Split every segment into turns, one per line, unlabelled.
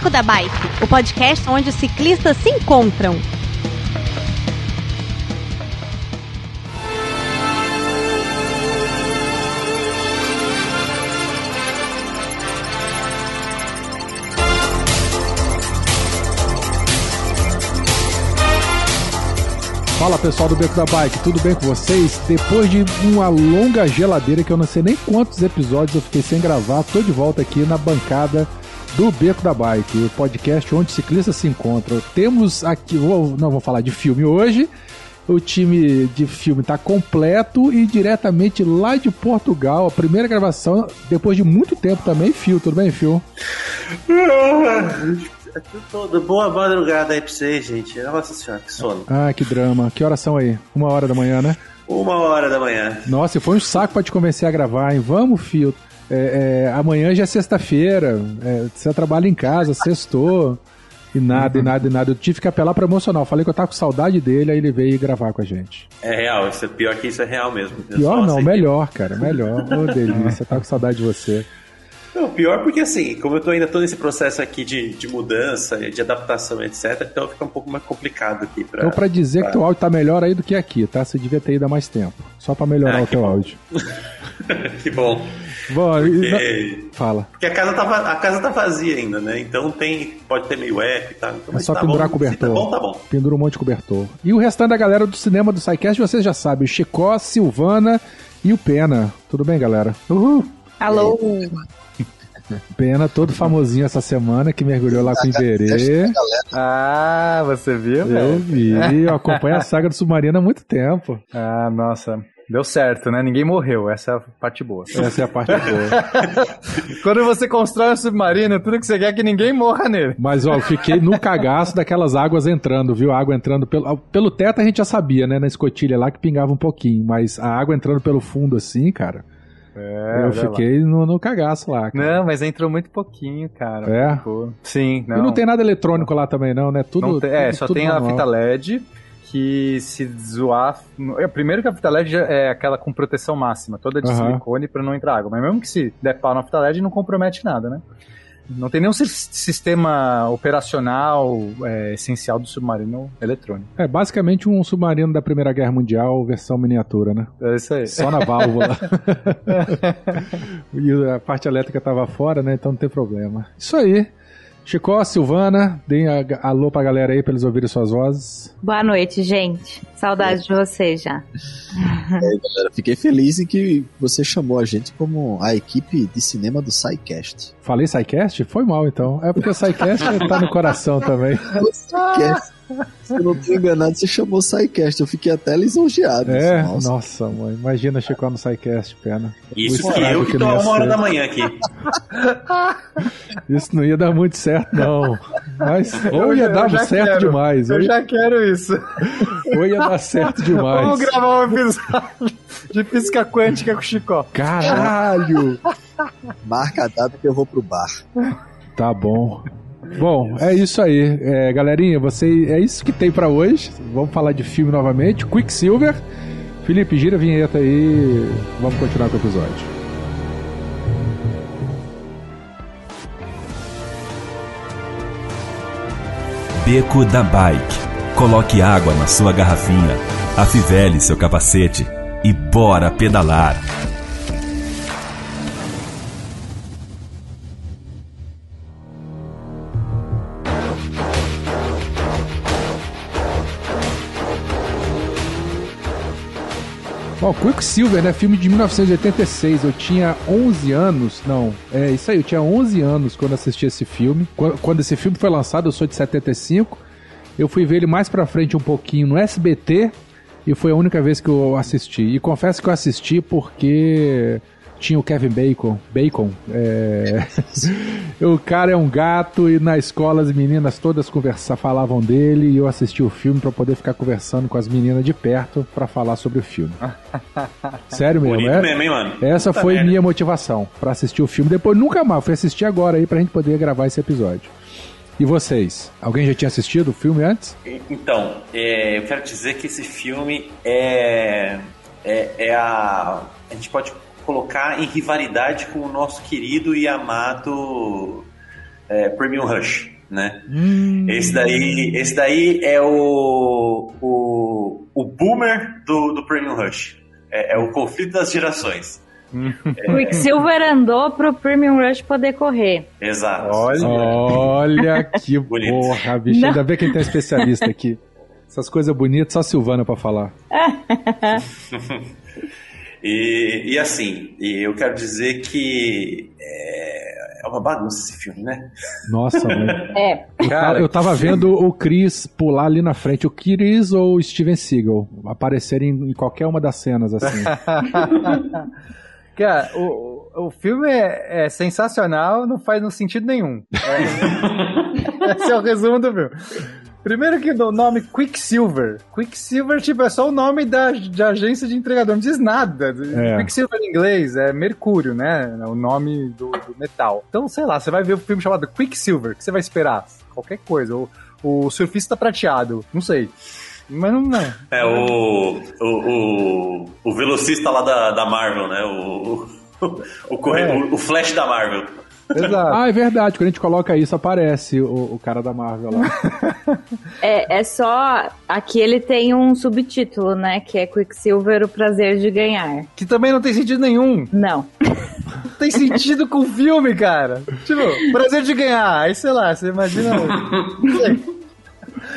Beco da Bike, o podcast onde os ciclistas se encontram.
Fala pessoal do Beco da Bike, tudo bem com vocês? Depois de uma longa geladeira que eu não sei nem quantos episódios eu fiquei sem gravar, tô de volta aqui na bancada do Beco da Bike, o podcast onde ciclistas se encontram. Temos aqui, vou, não vou falar de filme hoje, o time de filme está completo e diretamente lá de Portugal, a primeira gravação, depois de muito tempo também, Fio, tudo bem, Fio?
Todo. Boa madrugada aí pra vocês, gente. Nossa senhora, que sono.
Ah, que drama. Que horas são aí? Uma hora da manhã, né?
Uma hora da manhã.
Nossa, foi um saco pra te convencer a gravar, hein? Vamos, Fio. É, é, amanhã já é sexta-feira. É, você trabalha em casa, sextou. E nada, e nada, e nada. Eu tive que apelar pra emocional. Falei que eu tava com saudade dele, aí ele veio gravar com a gente.
É real, isso é pior que isso é real mesmo.
Pior não, melhor, cara, melhor. Ô, delícia, eu tava com saudade de você.
Não, pior porque assim, como eu tô ainda tô nesse processo aqui de, de mudança, de adaptação, etc., então fica um pouco mais complicado aqui pra.
Então, pra dizer que teu áudio tá melhor aí do que aqui, tá? Você devia ter ido há mais tempo. Só pra melhorar
Ah,
o teu
bom.
áudio.
que bom.
Bom,
Porque,
fala.
porque a, casa tá, a casa tá vazia ainda, né? Então tem, pode ter meio app e tal. Então,
É
mas
só
tá
pendurar
bom,
cobertor.
Tá bom, tá bom.
Pendura um monte de cobertor. E o restante da galera do cinema do SciCast, vocês já sabem. Chicó, Silvana e o Pena. Tudo bem, galera? Uhul.
Alô?
Pena, todo famosinho essa semana, que mergulhou lá com o Iberê.
Ah, você viu,
Eu vi, eu acompanho a saga do Submarino há muito tempo.
Ah, nossa. Deu certo, né? Ninguém morreu. Essa é a parte boa.
Essa é a parte boa.
Quando você constrói um submarino, tudo que você quer é que ninguém morra nele.
Mas, ó, eu fiquei no cagaço daquelas águas entrando, viu? A água entrando pelo, pelo teto a gente já sabia, né? Na escotilha lá que pingava um pouquinho. Mas a água entrando pelo fundo assim, cara,
É,
eu fiquei no, no cagaço lá. Cara.
Não, mas entrou muito pouquinho, cara.
É?
Sim, não.
E não tem nada eletrônico lá também, não, né? Tudo.
Não tem- é,
tudo-
só
tudo
tem a fita LED que se zoar. é, Primeiro que a fita LED é aquela com proteção máxima, toda de
Aham.
silicone pra não entrar água. Mas mesmo que se der pau na fita LED, não compromete nada, né? Não tem nenhum sis- sistema operacional é, essencial do submarino eletrônico.
É basicamente um submarino da Primeira Guerra Mundial, versão miniatura, né?
É isso aí.
Só na válvula. e a parte elétrica tava fora, né? Então não tem problema. Isso aí. Chicó, Silvana, deem a- alô pra galera aí pra eles ouvirem suas vozes.
Boa noite, gente. Saudade de vocês já.
galera. Fiquei feliz em que você chamou a gente como a equipe de cinema do SciCast.
Falei SciCast? Foi mal então. É porque o SciCast tá no coração também.
SciCast. Se eu não tô enganado, você chamou SciCast. Eu fiquei até lisonjeado.
É,
Nossa.
nossa, mãe. Imagina Chicó no SciCast, pena.
Isso que eu que
que
tô
não
a uma hora da manhã aqui.
Isso não ia dar muito certo, não. Mas ou
Eu
ia dar certo
quero.
demais,
Eu
ia,
já quero isso.
ou ia dar certo demais.
Vamos gravar um episódio de física quântica com o Chicó.
Caralho!
Marca a data que eu vou pro bar.
Tá bom. Bom, é isso aí. É, galerinha, você, é isso que tem pra hoje. Vamos falar de filme novamente. Quicksilver. Felipe, gira a vinheta aí. Vamos continuar com o episódio.
Beco da Bike. Coloque água na sua garrafinha, afivele seu capacete e bora pedalar.
Bom, Quicksilver, né? Filme de 1986. Eu tinha 11 anos. Não, é isso aí. Eu tinha 11 anos quando assisti esse filme. Qu- Quando esse filme foi lançado, eu sou de 75. Eu fui ver ele mais pra frente um pouquinho no SBT. E foi a única vez que eu assisti. E confesso que eu assisti porque tinha o Kevin Bacon. Bacon. É... o cara é um gato e na escola as meninas todas conversa, falavam dele e eu assisti o filme pra poder ficar conversando com as meninas de perto pra falar sobre o filme. Sério mesmo,
Bonito
é?
mesmo, hein, mano?
Essa
Puta
foi
merda.
minha motivação pra assistir o filme. Depois nunca mais, fui assistir agora aí pra gente poder gravar esse episódio. E vocês? Alguém já tinha assistido o filme antes?
Então, é, eu quero dizer que esse filme é, é, é a. A gente pode colocar em rivalidade com o nosso querido e amado é, Premium Rush, né? Esse daí, esse daí é o, o, o boomer do, do Premium Rush. É, é o conflito das gerações.
O Quicksilver andou pro Premium Rush poder correr.
Exato.
Olha.
Olha que
Bonito.
porra, bicho.
Não.
Ainda bem que ele tem especialista aqui. Essas coisas bonitas, só a Silvana pra falar.
E, e assim, e eu quero dizer que é, é uma bagunça esse filme, né?
Nossa, mãe.
É.
Cara,
eu tava vendo o Chris pular ali na frente. O Chris ou o Steven Seagal aparecerem em qualquer uma das cenas, assim.
Cara, o, o o filme é, é sensacional, não faz no sentido nenhum. É- Esse é o resumo do filme. Primeiro que o nome Quicksilver. Quicksilver, tipo, é só o nome da, de agência de entregador, não diz nada.
É.
Quicksilver em inglês é mercúrio, né? É o nome do, do metal. Então, sei lá, você vai ver um filme chamado Quicksilver, o que você vai esperar? Qualquer coisa. O, o surfista prateado, não sei. Mas não é.
É o, o, o, o velocista lá da, da Marvel, né? O, o, o, corre-
É.
o, o Flash da Marvel.
Exato.
ah, é verdade. Quando a gente coloca isso, aparece o, o cara da Marvel lá.
É, é só. Aqui ele tem um subtítulo, né? Que é Quicksilver, o prazer de ganhar.
Que também não tem sentido nenhum.
Não.
Não tem sentido com o filme, cara. Tipo, prazer de ganhar. Aí, sei lá, você imagina. Não sei.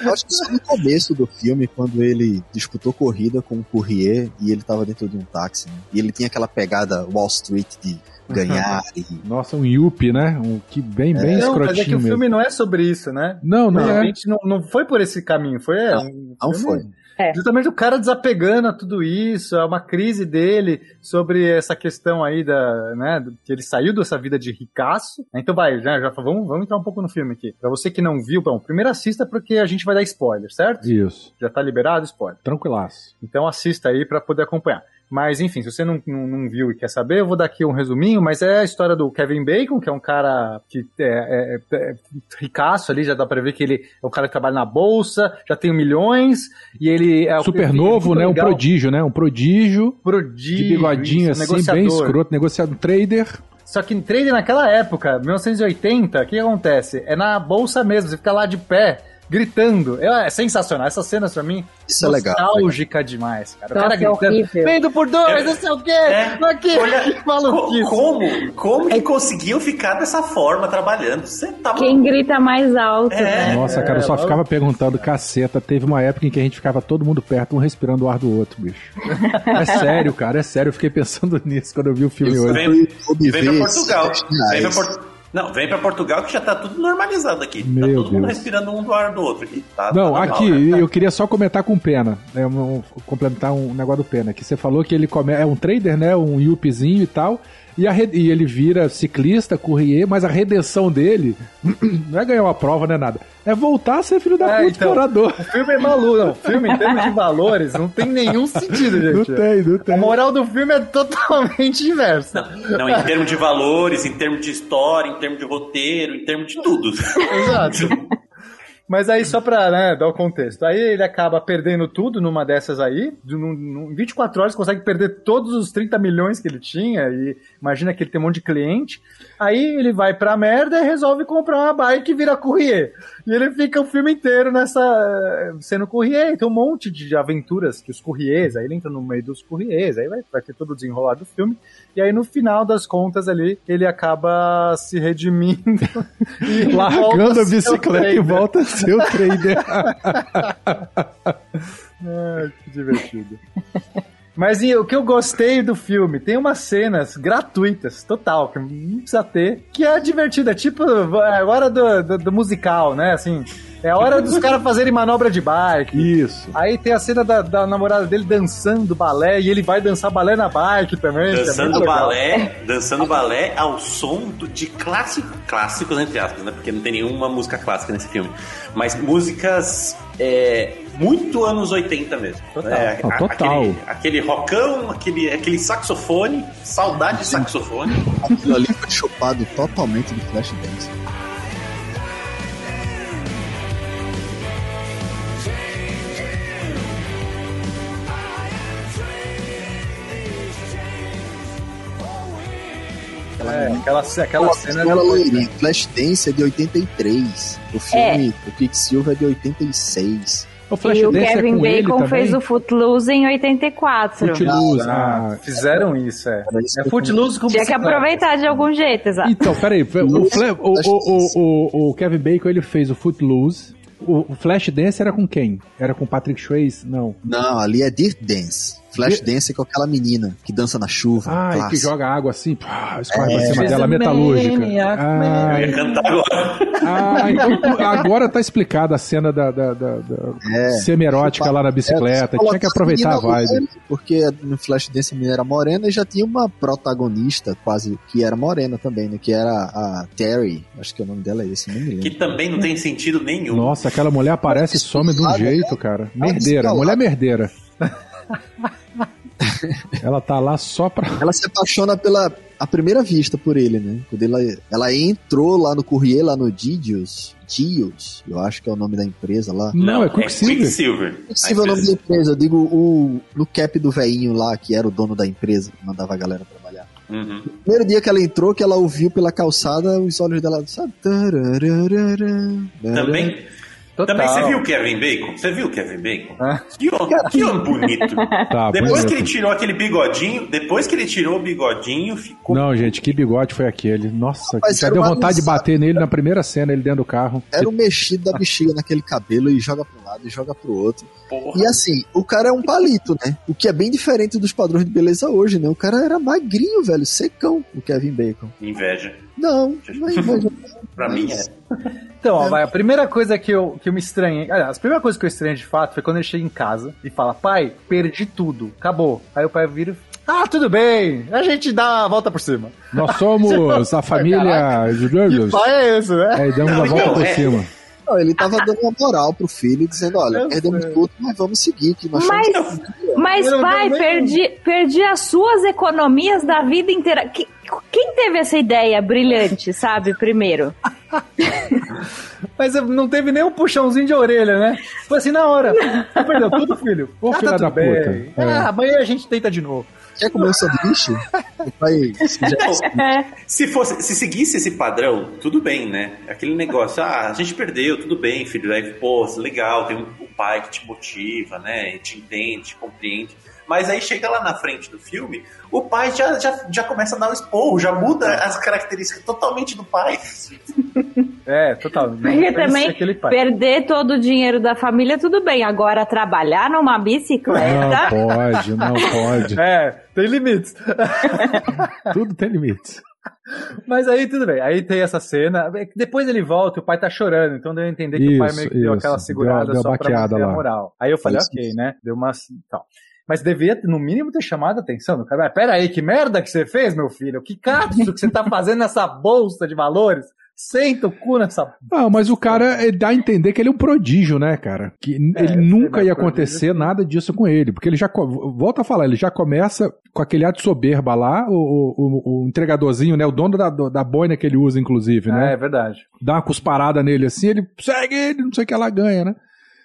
Eu acho que só no começo do filme, quando ele disputou corrida com o Courrier e ele tava dentro de um táxi, né? E ele tinha aquela pegada Wall Street de ganhar e.
Nossa, um Yuppie, né? Um que bem, bem
não, mas é que
escrotinho
o
mesmo.
filme não é sobre isso, né?
Não, não é.
não, não foi por esse caminho, foi. é,
Não,
um
não foi.
É.
Justamente o cara desapegando a tudo isso, é uma crise dele sobre essa questão aí da, né, que ele saiu dessa vida de ricaço. Então vai, já, já vamos, vamos entrar um pouco no filme aqui. Pra você que não viu, bom, primeiro assista porque a gente vai dar spoiler, certo?
Isso.
Já tá liberado spoiler.
Tranquilaço.
Então assista aí pra poder acompanhar. Mas enfim, se você não, não, não viu e quer saber, eu vou dar aqui um resuminho, mas é a história do Kevin Bacon, que é um cara que é, é- é ricaço ali, já dá pra ver que ele é um cara que trabalha na bolsa, já tem milhões, e ele é
Super
ele é
novo, né? Um
legal,
prodígio, né? Um prodígio
prodígio,
de bigodinho
isso,
assim,
negociador.
bem escroto, negociado, trader.
Só que em trader naquela época, 1980, o que acontece? É na bolsa mesmo, você fica lá de pé, gritando. É, é sensacional. Essas cenas pra mim,
Isso é legal.
nostálgica demais, cara. O cara
é
gritando,
horrível.
vendo por dois,
É.
não sei o quê,
É.
aqui,
Olha,
que maluquice.
Co- Como? Como que conseguiu ficar dessa forma trabalhando? Você tá
Quem grita mais alto,
É.
né?
Nossa, cara, eu só
é,
ficava perguntando, caceta, teve uma época em que a gente ficava todo mundo perto, um respirando o ar do outro, bicho. É sério, cara, é sério, eu fiquei pensando nisso quando eu vi o filme
Eu
hoje.
Vem, vem pra Portugal. Vem pra
reais.
Não, vem pra Portugal que já tá tudo normalizado aqui.
Meu
tá todo mundo
Deus.
respirando um do ar do outro aqui. Tá, tá
Não,
normal,
aqui,
né?
eu queria só comentar com o Pena, né, um- complementar um negócio do Pena, que você falou que ele come, é um trader, né, um yuppiezinho e tal, e, a e ele vira ciclista, courrier, mas a redenção dele não é ganhar uma prova, não é nada, é voltar a ser filho da
É,
puta,
então.
explorador.
O filme é maluco, não. O filme, em termos de valores, não tem nenhum sentido,
Não
gente.
tem, não
A
tem.
moral do filme é totalmente inversa.
Não, em termos de valores, em termos de história, em termos de roteiro, em termos de tudo.
Exato. Mas aí, só pra né, dar o contexto. Aí ele acaba perdendo tudo numa dessas aí. Em 24 horas consegue perder todos os 30 milhões que ele tinha. E imagina que ele tem um monte de cliente. Aí ele vai pra merda e resolve comprar uma bike e vira courrier. E ele fica o filme inteiro nessa. eh, sendo courrier. Tem um monte de aventuras que os courriers. Aí ele entra no meio dos courriers. Aí vai, vai ter todo o desenrolar do filme. E aí no final das contas ali, ele acaba se redimindo. e
Largando a bicicleta e volta a ser o trader.
Ai, que divertido. Mas e, o que eu gostei do filme, tem umas cenas gratuitas, total, que não precisa ter, que é divertida, tipo a hora do, do, do musical, né? Assim, é a hora dos caras fazerem manobra de bike.
Isso.
Aí tem a cena da, da namorada dele dançando balé e ele vai dançar balé na bike também. é
Dançando
legal.
balé, dançando balé ao som do- de clássico, clássicos entre aspas, né? Porque não tem nenhuma música clássica nesse filme. Mas músicas é, muito anos 80 mesmo.
Total.
É, a-
total.
Aquele, aquele rockão, aquele, aquele saxofone, saudade de saxofone.
Aquilo ali foi chupado totalmente de Flashdance.
É,
menina.
aquela, aquela
Aquela
cena.
ela loirinha. Flashdance é de 83. O filme, o Quicksilver é de 86.
O
E
Flashdance
o
é
Kevin
com ele
Bacon fez o Footloose em 84.
Footloose.
Ah,
Ah,
fizeram isso, é. É Footloose com
Tinha que aproveitar de algum jeito, exato.
Então, peraí. O, o, o, o, o Kevin Bacon ele fez o Footloose. O, o Flashdance era com quem? Era com Patrick Swayze? Não.
Não, ali é Dirt Dance. Flashdance é com aquela menina que dança na chuva.
Ah, e que joga água assim, pá, escorre
É.
pra cima dela, metalúrgica. Ah,
Eu ia cantar agora.
ah, então agora tá explicada a cena da, da, da, da
É.
semi-erótica lá na bicicleta.
É,
Tinha que aproveitar a vibe.
Porque no Flashdance a menina era morena e já tinha uma protagonista quase que era morena também, né? Que era a Terry. Acho que o nome dela é esse, não me
Que
lembro.
também não tem sentido nenhum.
Nossa, aquela mulher aparece e some de um jeito, cara. Merdeira, mulher merdeira. Ela tá lá só pra.
Ela se apaixona pela à primeira vista por ele, né? Quando ela, ela entrou lá no Courrier, lá no Didios, Dios, eu acho que é o nome da empresa lá.
Não, é Quicksilver.
Quicksilver.
Se o nome da empresa, eu digo o no cap do veinho lá, que era o dono da empresa, que mandava a galera trabalhar.
Uhum.
Primeiro dia que ela entrou, que ela ouviu pela calçada, os olhos dela, sabe?
Também,
Total.
também você viu o Kevin Bacon? Você viu o Kevin Bacon?
Ah.
Que homem, que homem bonito.
Tá,
Depois
bonito.
que ele tirou aquele bigodinho, depois que ele tirou o bigodinho, ficou.
Não, gente, que bigode foi aquele? Nossa,
Rapaz,
já deu vontade de bater nele na primeira cena, ele dentro do carro.
Era o mexido da bexiga naquele cabelo e joga pra lado e joga pro outro.
Porra.
E assim, o cara é um palito, né? O que é bem diferente dos padrões de beleza hoje, né? O cara era magrinho, velho, secão, o Kevin Bacon.
Inveja.
Não, mas, mas
Pra mim é.
Então, ó, vai, a primeira coisa que eu, que eu me estranhei. Aliás, a primeira coisa que eu estranhei de fato foi quando ele chega em casa e fala: Pai, perdi tudo, acabou. Aí o pai vira. Ah, tudo bem, a gente dá a volta por cima.
Nós somos a família
Que
Julius.
pai é esse, né?
Aí damos a
Não,
volta
então,
por
é.
cima.
Não, ele tava dando uma moral pro filho, dizendo, olha,
Eu
perdemos
sei.
tudo, mas vamos seguir, que nós
Mas,
somos...
mas
Eu
pai, perdi, perdi as suas economias da vida inteira. Que- quem teve essa ideia brilhante, sabe, primeiro?
Mas não teve nem um puxãozinho de orelha, né? Foi assim na hora. Você perdeu tudo, filho.
Ô,
ah,
filha
tá
da puta. É.
Ah, amanhã a gente tenta de novo.
Quer comer um sanduíche? O pai...
Não,
É.
se fosse, se seguisse esse padrão, tudo bem, né? Aquele negócio, ah, a gente perdeu, tudo bem, filho. Aí, pô, legal, tem um, um pai que te motiva, né? E te entende, te compreende. Mas aí chega lá na frente do filme, o pai já, já, já começa a dar um esporro, já muda as características totalmente do pai.
É, total. Não
Porque também perder todo o dinheiro da família, tudo bem. Agora, trabalhar numa
Não
bicicleta.
pode, não pode.
É, tem limites.
Tudo tem limites.
Mas aí tudo bem. Aí tem essa cena. Depois ele volta e o pai tá chorando. Então deu a entender que o pai
Isso,
meio que deu
isso.
aquela segurada
Deu- deu
só pra manter a
lá.
moral. Aí eu falei,
Isso.
ok, né? Deu uma. Tal. Mas devia, no mínimo, ter chamado a atenção do cara. Mas Pera aí, que merda que você fez, meu filho? Que cato que você tá fazendo nessa bolsa de valores? Senta o cu nessa.
Ah, mas o cara ele dá a entender que ele é um prodígio, né, cara? Que
É,
ele nunca
mas
ia
prodígio,
acontecer
sim.
nada disso com ele. Porque ele já. Volta a falar, ele já começa com aquele ato de soberba lá, o, o, o entregadorzinho, né? O dono da, da boina que ele usa, inclusive,
É,
né?
é verdade.
Dá uma cusparada nele assim, ele segue ele, não sei o que ela ganha, né?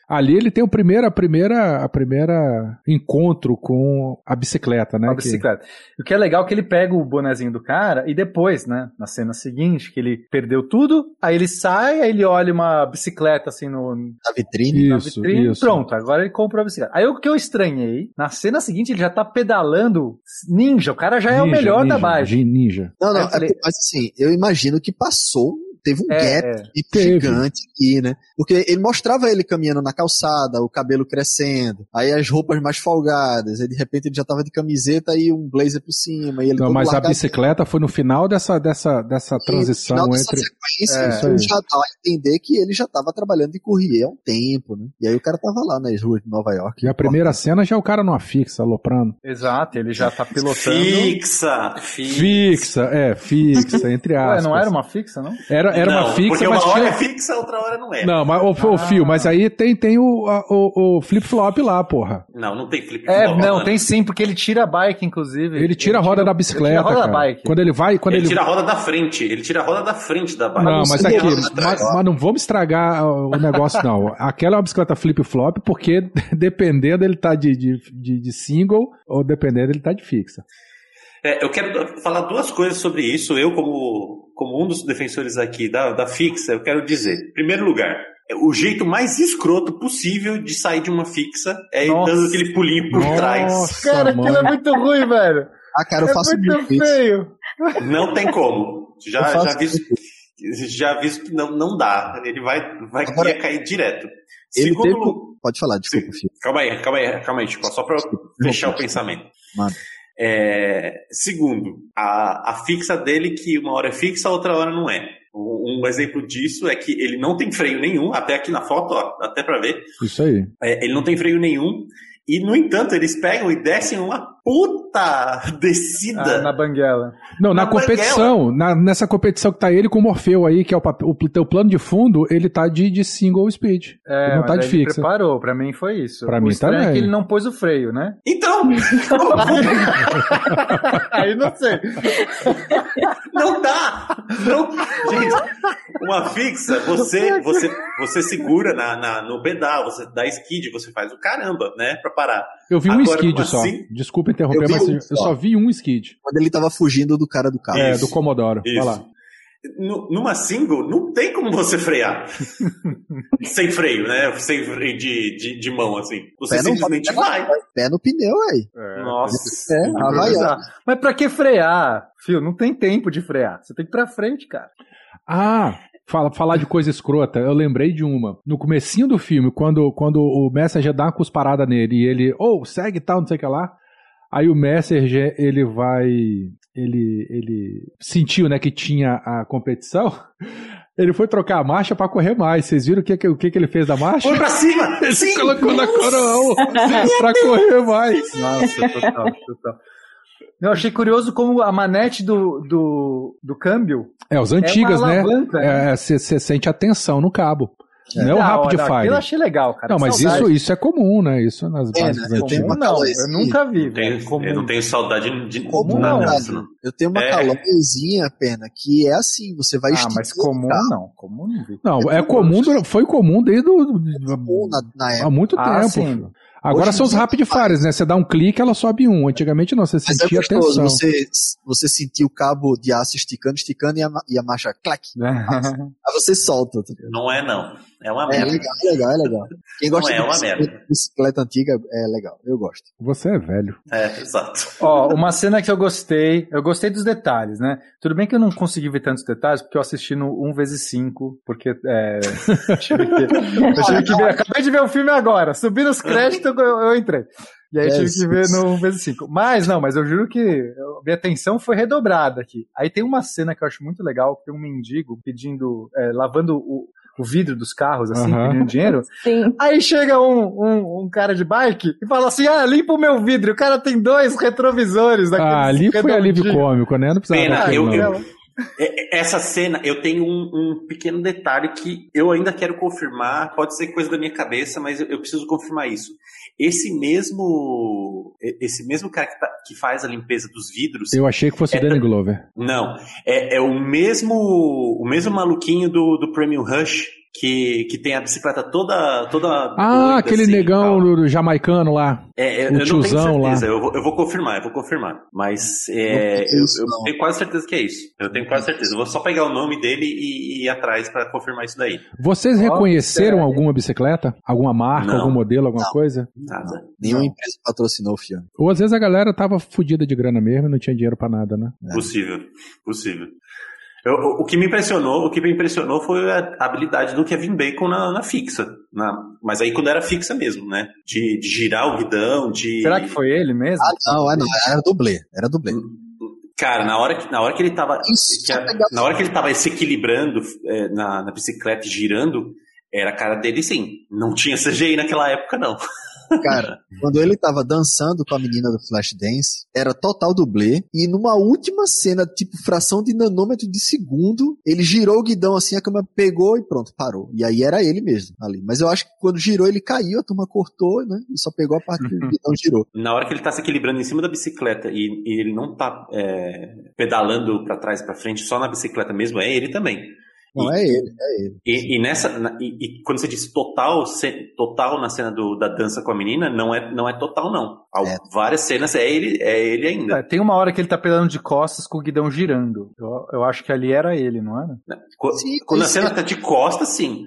Ali ele tem o primeiro, a primeira, a primeira encontro com a bicicleta, né?
a
que-
bicicleta. O que é legal é que ele pega o bonezinho do cara e depois, né, na cena seguinte, que ele perdeu tudo, aí ele sai, aí ele olha uma bicicleta assim no,
Na vitrine.
na
Isso,
vitrine,
isso.
pronto, agora ele comprou a bicicleta. Aí o que eu estranhei, na cena seguinte ele já tá pedalando ninja, o cara já é o
Ninja,
melhor
ninja,
da bike.
Ninja.
Não, não,
falei-
é, mas assim, eu imagino que passou, teve um
É,
gap
é.
gigante aqui, né? Porque ele mostrava ele caminhando na calçada, o cabelo crescendo, aí as roupas mais folgadas, aí de repente ele já tava de camiseta e um blazer por cima, e ele
Não, mas a bicicleta foi no final dessa, dessa, dessa
E no
transição
final dessa
entre.
sequência,
É.
já dá a entender que ele já tava trabalhando de courrier há um tempo, né? E aí o cara tava lá nas ruas de Nova York.
E a primeira cena já é o cara numa fixa, aloprando.
Exato, ele já tá pilotando.
Fixa! Fixa!
Fixa, é, fixa, entre
Ué,
aspas.
não era uma fixa, não?
Era, era
Não,
uma fixa,
porque
mas
uma hora
tinha.
é fixa, outra hora não é.
Não, mas o,
Ah.
fio, mas aí tem, tem o, o, o flip-flop lá, porra.
Não, não tem flip
É, não,
mano.
tem sim, porque ele tira a bike, inclusive.
Ele tira a roda da
ele
bicicleta.
tira a roda
cara.
da bike.
Quando ele vai. Quando
Ele,
ele,
tira a roda da frente, ele tira a roda da frente da bike.
Não, mas
Ele
aqui, mas, mas não vamos estragar o negócio, não. Aquela é uma bicicleta flip-flop, porque dependendo ele tá de, de, de, de single ou dependendo ele tá de fixa.
É, eu quero falar duas coisas sobre isso. Eu, como, como um dos defensores aqui da, da fixa, eu quero dizer. Em primeiro lugar, o jeito mais escroto possível de sair de uma fixa é
Nossa.
dando aquele pulinho por trás.
Nossa,
Cara, aquilo é
mano.
muito ruim, velho.
Ah, cara, eu
é
faço
muito feio.
Não tem como. Já, já aviso, já aviso que não, não dá. Ele vai, vai
Agora-
cair direto.
Ele
Segundo,
teve... Pode falar, desculpa, filho.
Calma aí, calma aí, calma aí, Chico, só para fechar o pensamento.
Manda.
É, segundo, a, a fixa dele, que uma hora é fixa, outra hora não é. Um, exemplo disso é que ele não tem freio nenhum, até aqui na foto, ó, até pra ver.
Isso aí.
É, ele não tem freio nenhum. E, no entanto, eles pegam e descem uma puta descida.
Ah, na banguela.
Não, na,
Na
competição, na- nessa competição que tá ele com o Morfeu aí, que é o, o, teu plano de fundo, ele tá de, de single speed.
É,
ele não tá de fixa.
preparou, pra mim foi isso.
Pra
o
mim
é
também.
que ele não pôs o freio, né?
Então,
aí não sei.
não dá! Não, gente, uma fixa, você, você, você segura na, na- no pedal, você dá skid, você faz o caramba, né? Pra parar.
Eu vi um
Agora,
skid
como
só.
assim?
Desculpa interromper,
Eu
mas
um
eu
só.
só vi um skid.
Quando ele tava fugindo do cara do carro.
É,
Isso.
do Commodore.
Isso.
Vai lá.
Nu- Numa single, não tem como você frear. Sem freio, né? Sem freio de, de, de mão, assim. Você
Pé não
simplesmente
vai,
vai.
Pé no pneu aí.
Nossa.
É,
que
Havaiana.
improvisar. Mas pra que frear? Fio, não tem tempo de frear. Você tem que ir pra frente, cara.
Ah, fala, falar de coisa escrota, eu lembrei de uma. No comecinho do filme, quando, quando o Messenger dá uma cusparada nele e ele, ou segue e tal, não sei o que lá. Aí o Messenger, ele vai. Ele, ele sentiu, né, que tinha a competição. Ele foi trocar a marcha pra correr mais. Vocês viram o que, que- o que, que ele fez da marcha?
Foi pra cima!
Ele
Sim!
colocou na coroa pra correr mais.
Nossa, total, total. Eu achei curioso como a manete do, do, do câmbio
É, os antigas,
é uma
né?
alavanca. né?
Você sente a tensão no cabo. Não é o Rapid
hora, Aquilo eu
Fire.
achei legal, cara.
Não, mas
Saudade.
isso, isso é comum, né? Isso nas
É,
bases
né?
Antigas.
Comum não, eu nunca vi.
Eu, tenho-
velho. Comum.
eu não tenho saudade de
Comum
nada
não,
disso, não.
Eu tenho uma
É.
calorzinha, pena, que é assim, você vai
Ah, mas comum
carro
não. Comum não vi.
Não, é comum, du- foi comum desde o,
na, na
há
época.
muito
Ah,
tempo.
sim.
Agora
Hoje
são os rapid fires, né? Você dá um clique, ela sobe um. Antigamente não, você
Mas é
sentia a
gostoso,
tensão.
você, você sentir o cabo de aço esticando, esticando e a, e a marcha clac. Aí você solta. tá?
Não é, não. É uma
É
merda.
legal, é legal, é legal. Quem gosta
Não é
de
uma
bicicleta,
merda.
bicicleta antiga é legal, eu gosto.
Você é velho.
É, exato.
Ó, uma cena que eu gostei, eu gostei dos detalhes, né? Tudo bem que eu não consegui ver tantos detalhes, porque eu assisti no 1 vezes 5 porque é, tive que, eu tive que ver, acabei de ver o filme agora, subi nos créditos, eu, eu entrei. E aí
É,
tive que ver no 1 vezes 5 Mas não, mas eu juro que eu- minha atenção foi redobrada aqui. Aí tem uma cena que eu acho muito legal, que tem um mendigo pedindo, é, lavando o, o vidro dos carros, assim,
Aham.
pedindo dinheiro.
Sim.
Aí chega um, um, um cara de bike e fala assim: ah, limpa o meu vidro. O cara tem dois retrovisores daqueles
Ah, ali foi alívio cômico, né? Não precisava
Pena, eu- eu- É, é, Essa cena, eu tenho um, um pequeno detalhe que eu ainda quero confirmar, pode ser coisa da minha cabeça, mas eu, eu preciso confirmar isso. Esse mesmo esse mesmo cara que, tá- que faz a limpeza dos vidros,
Eu achei que fosse o
É,
Danny Glover.
não, é, é o mesmo o mesmo maluquinho do, do Premium Rush, que, que tem a bicicleta toda toda
Ah, aquele
assim,
negão do, jamaicano lá.
É, é,
o
eu não tenho
tiozão lá.
certeza, eu vou, eu vou confirmar, eu vou confirmar. Mas é, eu,
isso,
eu tenho quase certeza que é isso. Eu tenho quase certeza. Eu vou só pegar o nome dele e, e ir atrás pra confirmar isso daí.
Vocês reconheceram alguma bicicleta? Alguma marca,
Não.
algum modelo, alguma
Não.
coisa?
Nada.
Nenhuma empresa patrocinou o filme.
Ou às vezes a galera tava fodida de grana mesmo e não tinha dinheiro pra nada, né?
É.
Possível. Possível. Eu- o, o que me impressionou, o que me impressionou foi a habilidade do Kevin Bacon na, na fixa. na- mas aí quando era fixa mesmo, né? De, de girar o guidão, de.
Será que foi ele mesmo?
Ah, não, é não, era dublê, era dublê.
Cara, na hora que, na hora que ele tava.
Isso,
que a-
só pegar-
na hora que ele tava se equilibrando é, na, na bicicleta e girando, era a cara dele sim. Não tinha CGI naquela época, não.
Cara, quando ele tava dançando com a menina do Flashdance, era total dublê. E numa última cena, tipo, fração de nanômetro de segundo, ele girou o guidão assim, a câmera pegou e pronto, parou. E aí era ele mesmo ali. Mas eu acho que quando girou, ele caiu, a turma cortou, né? E só pegou a parte que o guidão girou.
Na hora que ele tá se equilibrando em cima da bicicleta e, e ele não tá é, pedalando pra trás e pra frente só na bicicleta mesmo, é ele também.
Não, é ele, é ele.
E, e nessa, na- e, e quando você diz total, ce- total na cena do- da dança com a menina, não é, não é total, não. Há
É.
Várias cenas é ele, é ele ainda.
É, tem uma hora que ele tá pedalando de costas com o guidão girando. Eu, eu acho que ali era ele, não era?
Co-
Sim,
quando a cena
é-
tá de costas, sim.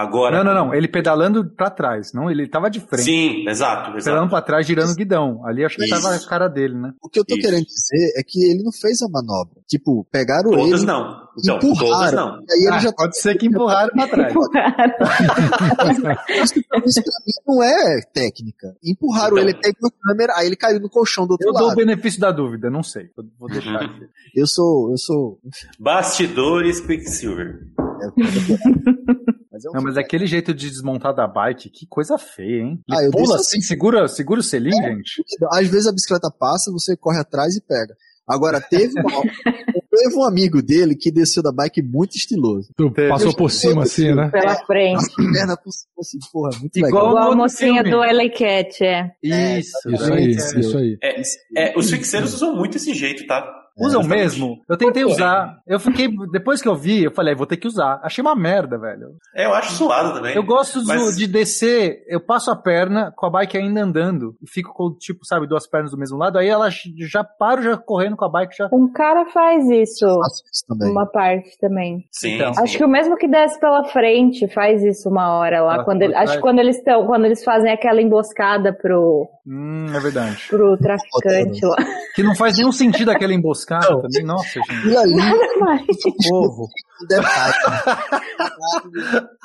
Agora.
Não, não, não. Ele pedalando pra trás. Não, ele tava de frente.
Sim, exato,
Pedalando
exato.
pra trás, girando o guidão. Ali acho que
Isso.
tava a cara dele, né?
O que eu tô
Isso.
querendo dizer é que ele não fez a manobra. Tipo, pegaram
Todas
ele,
não. Então, todas
empurraram.
não.
e aí ele
Ah,
já tá
pode ser que empurraram pra trás.
Isso pra mim não é técnica. Empurraram
Então.
ele, pegou a câmera, aí ele caiu no colchão do outro
Eu dou o
lado.
benefício da dúvida, não sei. Eu Vou deixar aqui.
Eu sou, eu sou.
Bastidores Quicksilver.
Mas é um
Não, mas aquele jeito de desmontar da bike, que coisa feia, hein? Ele
Ah, eu
pula
disse
assim, segura, segura o selim, gente.
Às vezes a bicicleta passa, você corre atrás e pega. Agora, teve, uma- teve um amigo dele que desceu da bike muito estiloso.
Tu passou por cima assim, né?
Pela frente.
As pernas por cima, assim, porra, muito
Igual
legal.
Igual a mocinha do LA Cat, é.
Isso,
Isso
né?
aí,
É.
isso aí.
É, os fixeiros usam muito esse jeito, tá?
Usam
Justamente.
mesmo? Eu tentei usar. Eu fiquei. Depois que eu vi, eu falei, "Ah, vou ter que usar. Achei uma merda, velho.
É, eu acho suado também.
Eu gosto
Mas-
de descer, eu passo a perna com a bike ainda andando. E fico com, tipo, sabe, duas pernas do mesmo lado. Aí ela já paro já correndo com a bike já.
Um cara faz isso.
Também.
Uma parte também.
Sim,
Então.
sim.
Acho que o mesmo que desce pela frente faz isso uma hora lá. Quando ele- acho que quando eles estão, quando eles fazem aquela emboscada pro,
Hum, é verdade.
pro traficante lá.
Que não faz nenhum sentido aquela emboscada também. Nossa, gente.
Aquilo ali, um detalhe.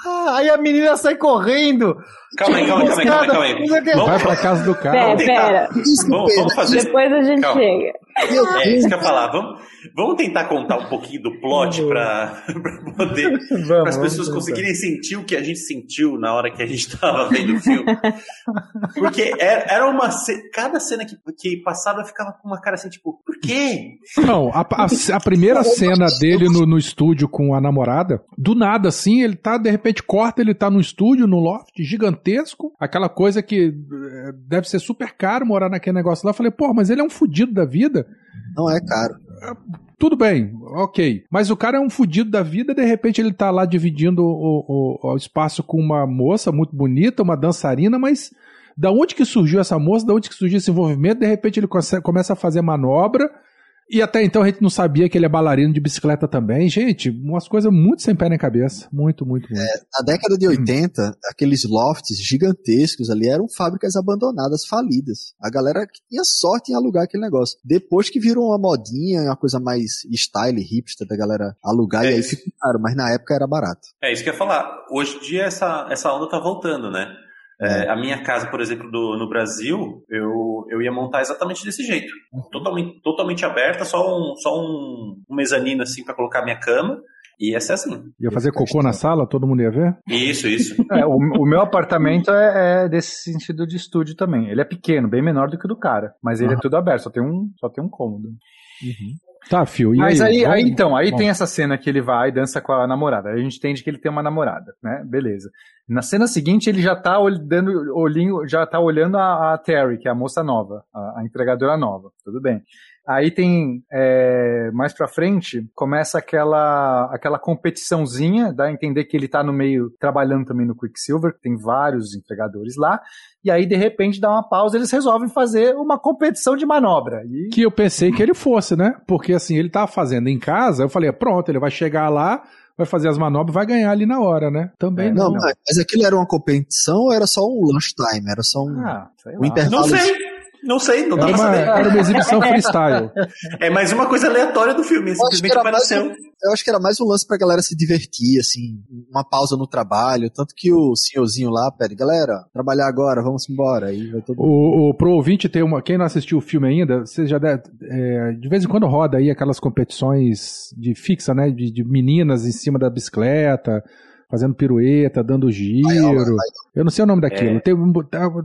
Ah, aí a menina sai correndo.
Calma aí, calma aí, calma aí, calma aí, calma aí.
Vai pra casa do cara.
pera, pera.
Vamos, vamos fazer.
Depois a gente
Calma.
chega.
É isso que eu ia falar. Vamos, vamos tentar contar um pouquinho do plot pra, pra poder. Para as pessoas conseguirem sentir o que a gente sentiu na hora que a gente tava vendo o filme. Porque era, era uma. Cada cena que, que passava eu ficava com uma cara assim, tipo, por quê?
Não, a, a- a primeira cena dele no, no estúdio com a namorada, do nada assim, ele tá, de repente corta, ele tá no estúdio, no loft, gigantesco, aquela coisa que eh, deve ser super caro morar naquele negócio lá. Eu falei, pô, mas ele é um fudido da vida.
Não é caro.
Tudo bem, ok. Mas o cara é um fudido da vida, de repente ele tá lá dividindo o, o- o espaço com uma moça muito bonita, uma dançarina, mas da onde que surgiu essa moça, da onde que surgiu esse envolvimento, de repente ele começa a fazer manobra, e até então a gente não sabia que ele é bailarino de bicicleta também. Gente, umas coisas muito sem pé nem cabeça. Muito, muito, muito.
Na década de 80, aqueles lofts gigantescos ali eram fábricas abandonadas, falidas. A galera que tinha sorte em alugar aquele negócio. Depois que virou uma modinha, uma coisa mais style, hipster da galera alugar,
É
e aí ficou caro, mas na época era barato.
É isso que eu ia falar. Hoje em dia essa, essa onda tá voltando, né? É, a minha casa, por exemplo, do, no Brasil, eu, eu ia montar exatamente desse jeito. Totalmente, totalmente aberta, só um, só um, um mezanino assim pra colocar minha cama. E ia ser assim.
Ia fazer cocô na sala, todo mundo ia ver?
Isso, isso.
É, o, o meu apartamento é, é desse sentido de estúdio também. Ele é pequeno, bem menor do que o do cara. Mas ele é tudo aberto, só tem um, só tem um cômodo.
Tá, Fio, e
Mas aí,
Vamos-
aí, então, aí
Bom.
tem essa cena que ele vai e dança com a namorada. Aí a gente entende que ele tem uma namorada, né? Beleza. Na cena seguinte, ele já tá dando olhinho, já tá olhando a, a Terry, que é a moça nova, a, a entregadora nova. Tudo bem. Aí tem, é, mais pra frente, começa aquela, aquela competiçãozinha, dá a entender que ele tá no meio, trabalhando também no Quicksilver, que tem vários entregadores lá, e aí de repente dá uma pausa, eles resolvem fazer uma competição de manobra. E
que eu pensei que ele fosse, né? Porque assim, ele tava fazendo em casa, eu falei, pronto, ele vai chegar lá, vai fazer as manobras, vai ganhar ali na hora, né? Também
É,
não.
Não, mas, aquilo era uma competição ou era só um lunchtime? Era só um,
Ah, sei
um
lá.
intervalo?
Não sei. Não sei, não dá
Era
pra
uma,
saber.
era uma exibição freestyle.
É mais uma coisa aleatória do filme.
Eu acho que
Simplesmente
era mais
apareceu.
um- eu acho que era mais um lance pra galera se divertir, assim, uma pausa no trabalho, tanto que o senhorzinho lá pede, galera, trabalhar agora, vamos embora, aí vai todo.
O, o, pro ouvinte ter uma. Quem não assistiu o filme ainda, você já deve. é, de vez em quando roda aí aquelas competições de fixa, né? De, de meninas em cima da bicicleta, fazendo pirueta, dando giro. Eu não sei o nome daquilo.
É.
Tem, um-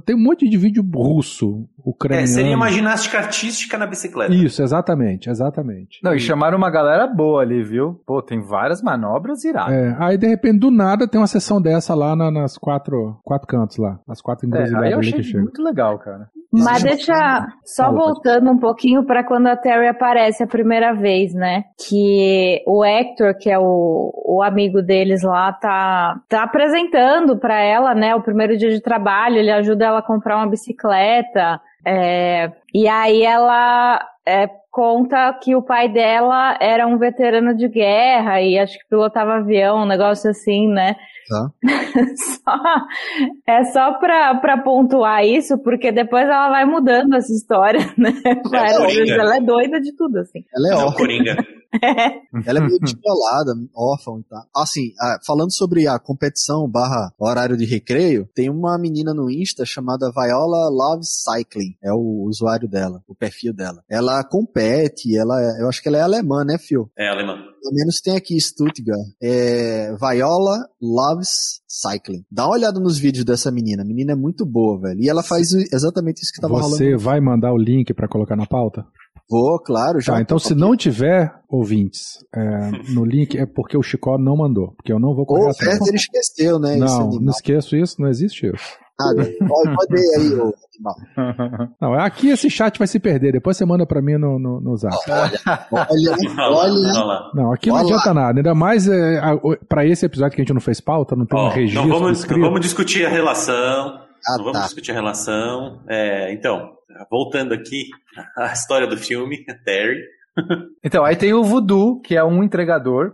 tem um monte de vídeo russo, ucraniano.
É, seria uma ginástica artística na bicicleta.
Isso, exatamente, exatamente.
Não, e chamaram uma galera boa ali, viu? Pô, tem várias manobras iradas.
É, aí de repente, do nada, tem uma sessão dessa lá na- nas quatro, quatro cantos lá. As quatro
É,
encruzilhadas
aí eu achei
que
muito legal, cara.
Mas deixa só
Fala, pode
voltando um pouquinho para quando a Terry aparece a primeira vez, né? Que o Hector, que é o, o amigo deles lá, tá, tá apresentando para ela, né? O primeiro dia de trabalho, ele ajuda ela a comprar uma bicicleta. é, e aí ela é, conta que o pai dela era um veterano de guerra e acho que pilotava avião, um negócio assim, né?
Tá.
Só- é só pra, pra pontuar isso, porque depois ela vai mudando essa história, né? Vezes ela é doida de tudo, assim.
Ela é
É
órfã.
Coringa.
Ela é meio descolada, órfã e tal. Assim, falando sobre a competição barra horário de recreio, tem uma menina no Insta chamada Viola Loves Cycling. É o usuário dela, o perfil dela. Ela compete, ela é- eu acho que ela é alemã, né, Phil?
É, alemão.
Pelo menos tem aqui Stuttgart. É Viola Loves Cycling. Dá uma olhada nos vídeos dessa menina. A menina é muito boa, velho. E ela faz exatamente isso que tava
Você
rolando.
vai mandar o link pra colocar na pauta?
Vou, claro, já.
Tá, então se não tiver ouvintes é, no link é porque o Chicó não mandou, porque eu não vou correr
Ou o
atrás.
Werther esqueceu, né?
Não, não esqueço isso, não existe isso.
Nada. Ir aí, ô animal.
Não, aqui esse chat vai se perder, depois você manda pra mim no, no, no zap.
Olha,
Olha lá,
olha.
lá.
Não, aqui não
Olha
adianta nada, ainda mais é, a- o- pra esse episódio que a gente não fez pauta, não tem um
Ó,
registro
não, vamos,
escrito.
não vamos discutir a relação.
Ah,
não vamos
tá.
discutir a relação. É, então, voltando aqui à história do filme, Terry.
Então, aí tem o Voodoo, que é um entregador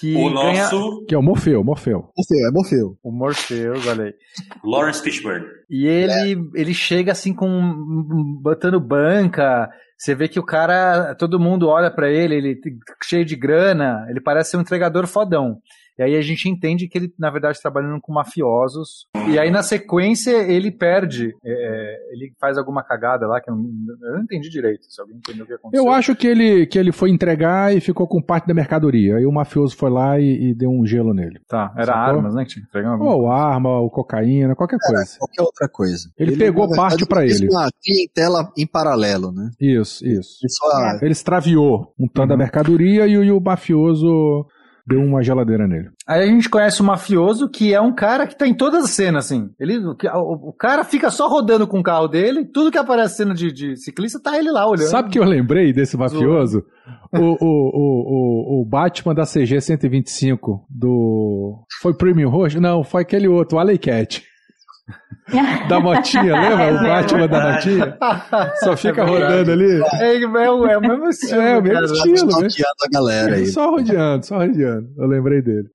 que
O
ganha
nosso
Que é o Morfeu, Morfeu.
Morfeu, é Morfeu.
o Morpheus, olha aí.
Lawrence Fishburne.
E ele, ele chega assim com botando banca. Você vê que o cara, todo mundo olha pra ele, ele cheio de grana, ele parece ser um entregador fodão. E aí a gente entende que ele, na verdade, trabalhando com mafiosos. E aí, na sequência, ele perde. é, ele faz alguma cagada lá, que eu não, eu não entendi direito. Se alguém entendeu o que aconteceu.
Eu acho que ele, que ele foi entregar e ficou com parte da mercadoria. Aí o mafioso foi lá e, e deu um gelo nele.
Tá, era
Sacou?
armas, né? Que tinha que entregar alguma
Ou arma, ou cocaína, qualquer coisa.
Qualquer outra coisa.
Ele pegou
na
parte pra
fez
ele.
uma clientela em paralelo, né?
Isso, isso.
Ele só-
Ele extraviou um tanto da
Uhum.
mercadoria e, o- e o mafioso deu uma geladeira nele.
Aí a gente conhece o mafioso, que é um cara que tá em todas as cenas, assim. Ele, o, o cara fica só rodando com o carro dele, tudo que aparece cena de, de ciclista, tá ele lá olhando.
Sabe que eu lembrei desse mafioso? O, o, o, o, o Batman da CG 125 do. Foi Premium Roxo? Não, foi aquele outro, o Alley Cat. Da motinha, lembra? O Batman da motinha? Só fica
É
rodando ali.
É, é, o- é o mesmo estilo.
É, o mesmo
cara.
estilo.
Stalkeando a galera aí.
Só rodeando, só rodeando. Eu lembrei dele.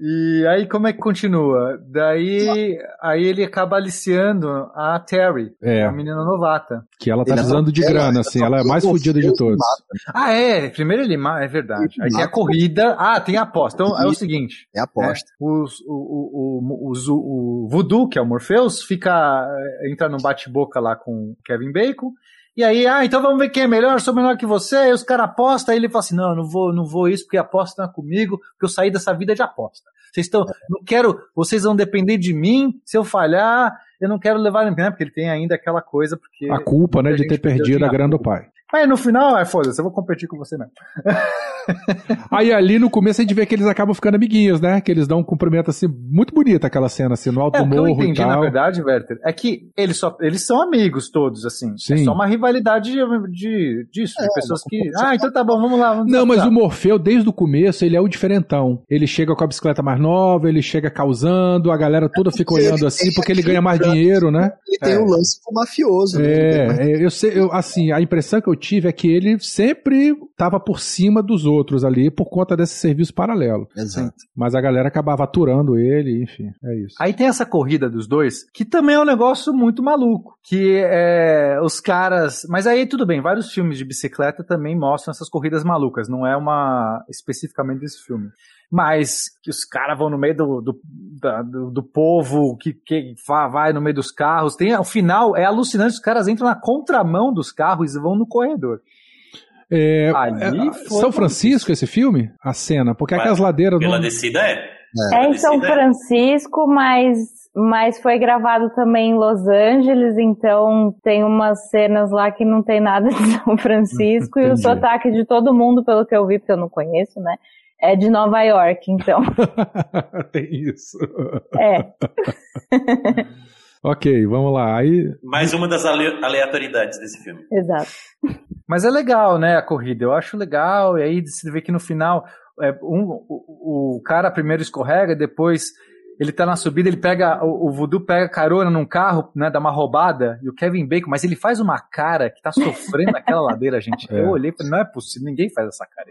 E aí como é que continua? Daí aí ele acaba aliciando a Terry,
É,
a menina novata.
que ela tá
Ele
precisando de
atropela,
grana,
ele
assim. Ela é a mais
atropela
fodida de todos.
mata.
Ah, é. Primeiro ele ma- é verdade. Aí tem a
Mata.
corrida. Ah, tem a aposta. Então é o seguinte.
É aposta.
É, os- o, o, o, o, Voodoo, que é o Morpheus, fica. eh, entra num bate-boca lá com o Kevin Bacon. E aí, ah, então vamos ver quem é melhor, sou melhor que você. Aí os caras apostam, aí ele fala assim: não, não vou, não vou isso, porque aposta não é comigo, porque eu saí dessa vida de aposta. Vocês estão. Não quero. Vocês vão depender de mim. Se eu falhar, eu não quero levar ninguém, porque ele tem ainda aquela coisa, porque.
A culpa, né, de ter perdido a grana do pai.
Aí no final, ah, foda-se, eu vou competir com você mesmo.
Aí ali no começo a gente vê que eles acabam ficando amiguinhos, né? Que eles dão um cumprimento assim, muito bonita aquela cena, assim, no alto
É,
do
o que eu
morro
entendi, na verdade, Werther, é que eles, só, eles são amigos todos, assim. É
Sim.
só uma rivalidade de, de- disso, de
É,
pessoas
uma
que. Ah, então tá bom, vamos lá. Vamos
Não, mas o
desafiar.
Morfeu, desde o começo, ele é o diferentão. Ele chega com a bicicleta mais nova, ele chega causando, a galera toda fica olhando assim, porque ele ganha mais dinheiro, né?
Ele tem
É.
o lance com o mafioso. né?
É, é, eu sei, eu, assim, a impressão que eu tive é que ele sempre tava por cima dos outros ali por conta desse serviço paralelo.
Exato.
Mas a galera acabava aturando ele, enfim, é isso.
Aí tem essa corrida dos dois, que também é um negócio muito maluco. Que é os caras. Mas aí tudo bem, vários filmes de bicicleta também mostram essas corridas malucas. Não é uma. especificamente desse filme. Mas que os caras vão no meio do, do, da- do, do povo, que, que va- vai no meio dos carros. Tem, o final é alucinante, os caras entram na contramão dos carros e vão no corredor.
É,
Ali
é,
foi
São Francisco esse filme? A cena, porque aquelas ladeiras
Pela
não...
descida é.
É em São
é.
Francisco, mas, mas foi gravado também em Los Angeles, então tem umas cenas lá que não tem nada de São Francisco e o sotaque de todo mundo, pelo que eu vi, porque eu não conheço, né? É de Nova York, então.
Tem isso.
É.
Ok, vamos lá. Aí.
Mais uma das ale- aleatoriedades desse filme.
Exato.
Mas é legal, né, a corrida. Eu acho legal. E aí você vê que no final é, um, o, o cara primeiro escorrega, depois ele tá na subida, ele pega. O, o Voodoo pega carona num carro, né? Dá uma roubada, e o Kevin Bacon, mas ele faz uma cara que tá sofrendo naquela ladeira, gente.
É.
Eu olhei e falei, não é possível, ninguém faz essa cara.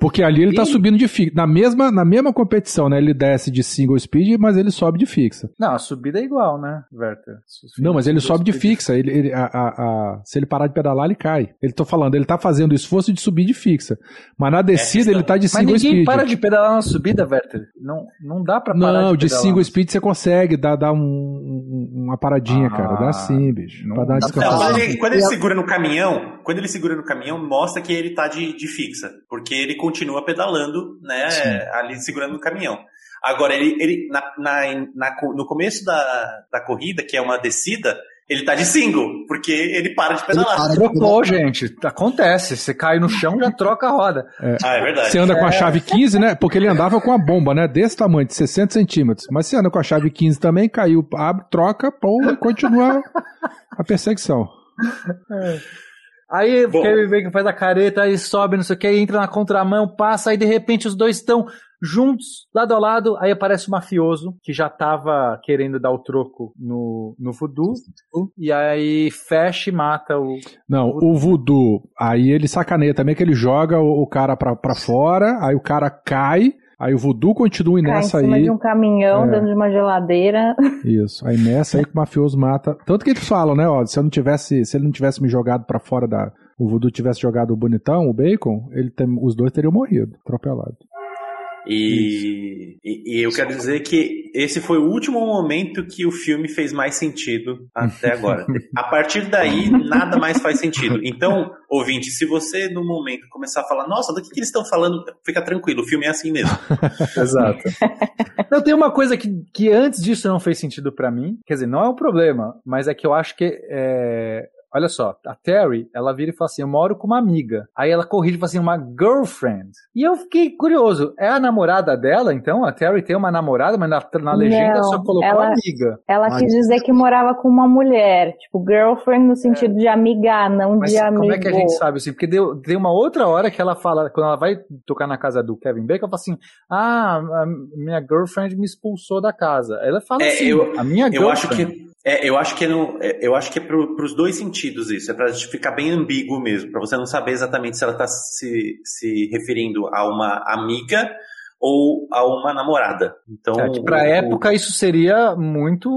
Porque ali ele tá subindo de fixa. Na mesma, na mesma competição, né? Ele desce de single speed, mas ele sobe de fixa.
Não, a subida é igual, né, Werther?
Não, mas ele sobe de fixa. Ele, ele- a- a- a- se ele parar de pedalar, ele cai. Ele tô falando, ele tá fazendo o esforço de subir de fixa. Mas na descida
questão.
ele tá de
Mas
single
ninguém
speed.
para de pedalar na subida, Werther. Não, não dá pra parar
Não,
de
de single speed você consegue dar, dar um- um- uma paradinha,
Ah,
cara. Dá sim, bicho.
não
Pra dar descansada.
quando ele, quando ele segura no caminhão, quando ele segura no caminhão, mostra que ele tá de, de fixa. Porque ele continua pedalando, né, ali segurando no caminhão. Agora, ele, ele na, na- na no começo da, da corrida, que é uma descida, ele tá de single, porque ele para de
Ele
pedalar.
para de
Trocou, gente. Acontece. Você cai no chão, já troca a roda.
Ah, é verdade.
Você anda com a chave 15, né? Porque ele andava com a bomba, né? Desse tamanho, de 60 centímetros. Mas você anda com a chave 15 também, caiu, abre, troca, pô, e continua a perseguição.
Aí o
Bom.
Kevin Bacon faz a careta, aí sobe, não sei o que, aí entra na contramão, passa, aí de repente os dois estão juntos, lado a lado, aí aparece o mafioso, que já tava querendo dar o troco no, no voodoo, e aí fecha e mata o...
Não, o voodoo, aí ele sacaneia também, que ele joga o, o cara pra, pra fora, aí o cara cai, aí o voodoo continua e
em
nessa
cima
aí.
de um caminhão,
É.
dentro de uma geladeira.
Isso. Aí nessa aí que o mafioso mata. Tanto que eles falam, né? Ó, se eu não tivesse, se ele não tivesse me jogado pra fora da. O Voodoo tivesse jogado o bonitão, o bacon, ele tem- os dois teriam morrido, atropelado.
E, e, e eu quero dizer que esse foi o último momento que o filme fez mais sentido até agora. A partir daí, nada mais faz sentido. Então, ouvinte, se você no momento começar a falar, nossa, do que, que eles estão falando, fica tranquilo, o filme é assim mesmo.
Exato. não, tem uma coisa que, que antes disso não fez sentido pra mim, quer dizer, não é um problema, mas é que eu acho que é, Olha só, a Terry, ela vira e fala assim: Eu moro com uma amiga. Aí ela corrige e fala assim: Uma girlfriend. E eu fiquei curioso: é a namorada dela, então? A Terry tem uma namorada, mas na, na legenda
Não,
só colocou
ela-
amiga.
Ela
Mas-
quis dizer que morava com uma mulher, tipo, girlfriend no sentido de amigar, não
Mas
de amigo.
como é que a gente sabe assim? Porque deu, tem uma outra hora que ela fala, quando ela vai tocar na casa do Kevin Bacon, ela fala assim: Ah, a minha girlfriend me expulsou da casa. Ela fala
É,
assim:
eu-
A minha
Eu
girlfriend.
acho que é, eu acho que no, é, eu acho que é pro, pros dois sentidos isso, é pra ficar bem ambíguo mesmo, pra você não saber exatamente se ela tá se, se referindo a uma amiga ou a uma namorada. Então,
É, que
o-
época isso seria muito,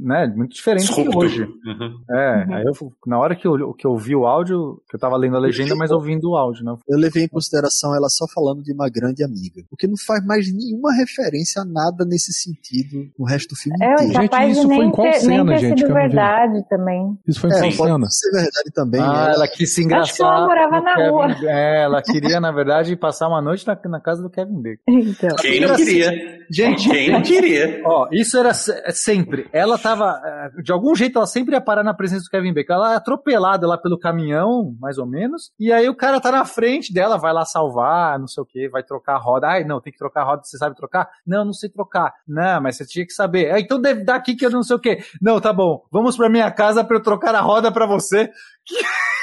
né, muito diferente de
disrupto.
hoje.
Uhum.
É,
Uhum.
aí eu, na hora que eu, que eu vi o áudio, que eu tava lendo a legenda, mas ouvindo o áudio, né?
Eu levei em consideração ela só falando de uma grande amiga. O que não faz mais nenhuma referência a nada nesse sentido no resto do filme
É,
inteiro.
Gente,
capaz
isso
de
foi em qual
ter, nem
cena,
ter
gente, que
sido verdade também.
Isso foi em
É,
qual
pode
cena?
ser verdade também.
Ah,
né?
ela quis se
Acho que ela
engraçar.
morava na
Kevin-
rua.
É, ela queria, na verdade, passar uma noite na, na casa do Kevin Bacon.
Então.
Quem não queria?
Gente,
Quem não queria?
Ó, isso era se- sempre. Ela tava. eh, De algum jeito, ela sempre ia parar na presença do Kevin Bacon. Ela é atropelada lá pelo caminhão, mais ou menos. E aí o cara tá na frente dela, vai lá salvar, não sei o que, vai trocar a roda. Ai, não, tem que trocar a roda, você sabe trocar? Não, não sei trocar. Não, mas você tinha que saber. "É, então deve dar aqui que eu não sei o que. Não, tá bom. Vamos pra minha casa pra eu trocar a roda pra você.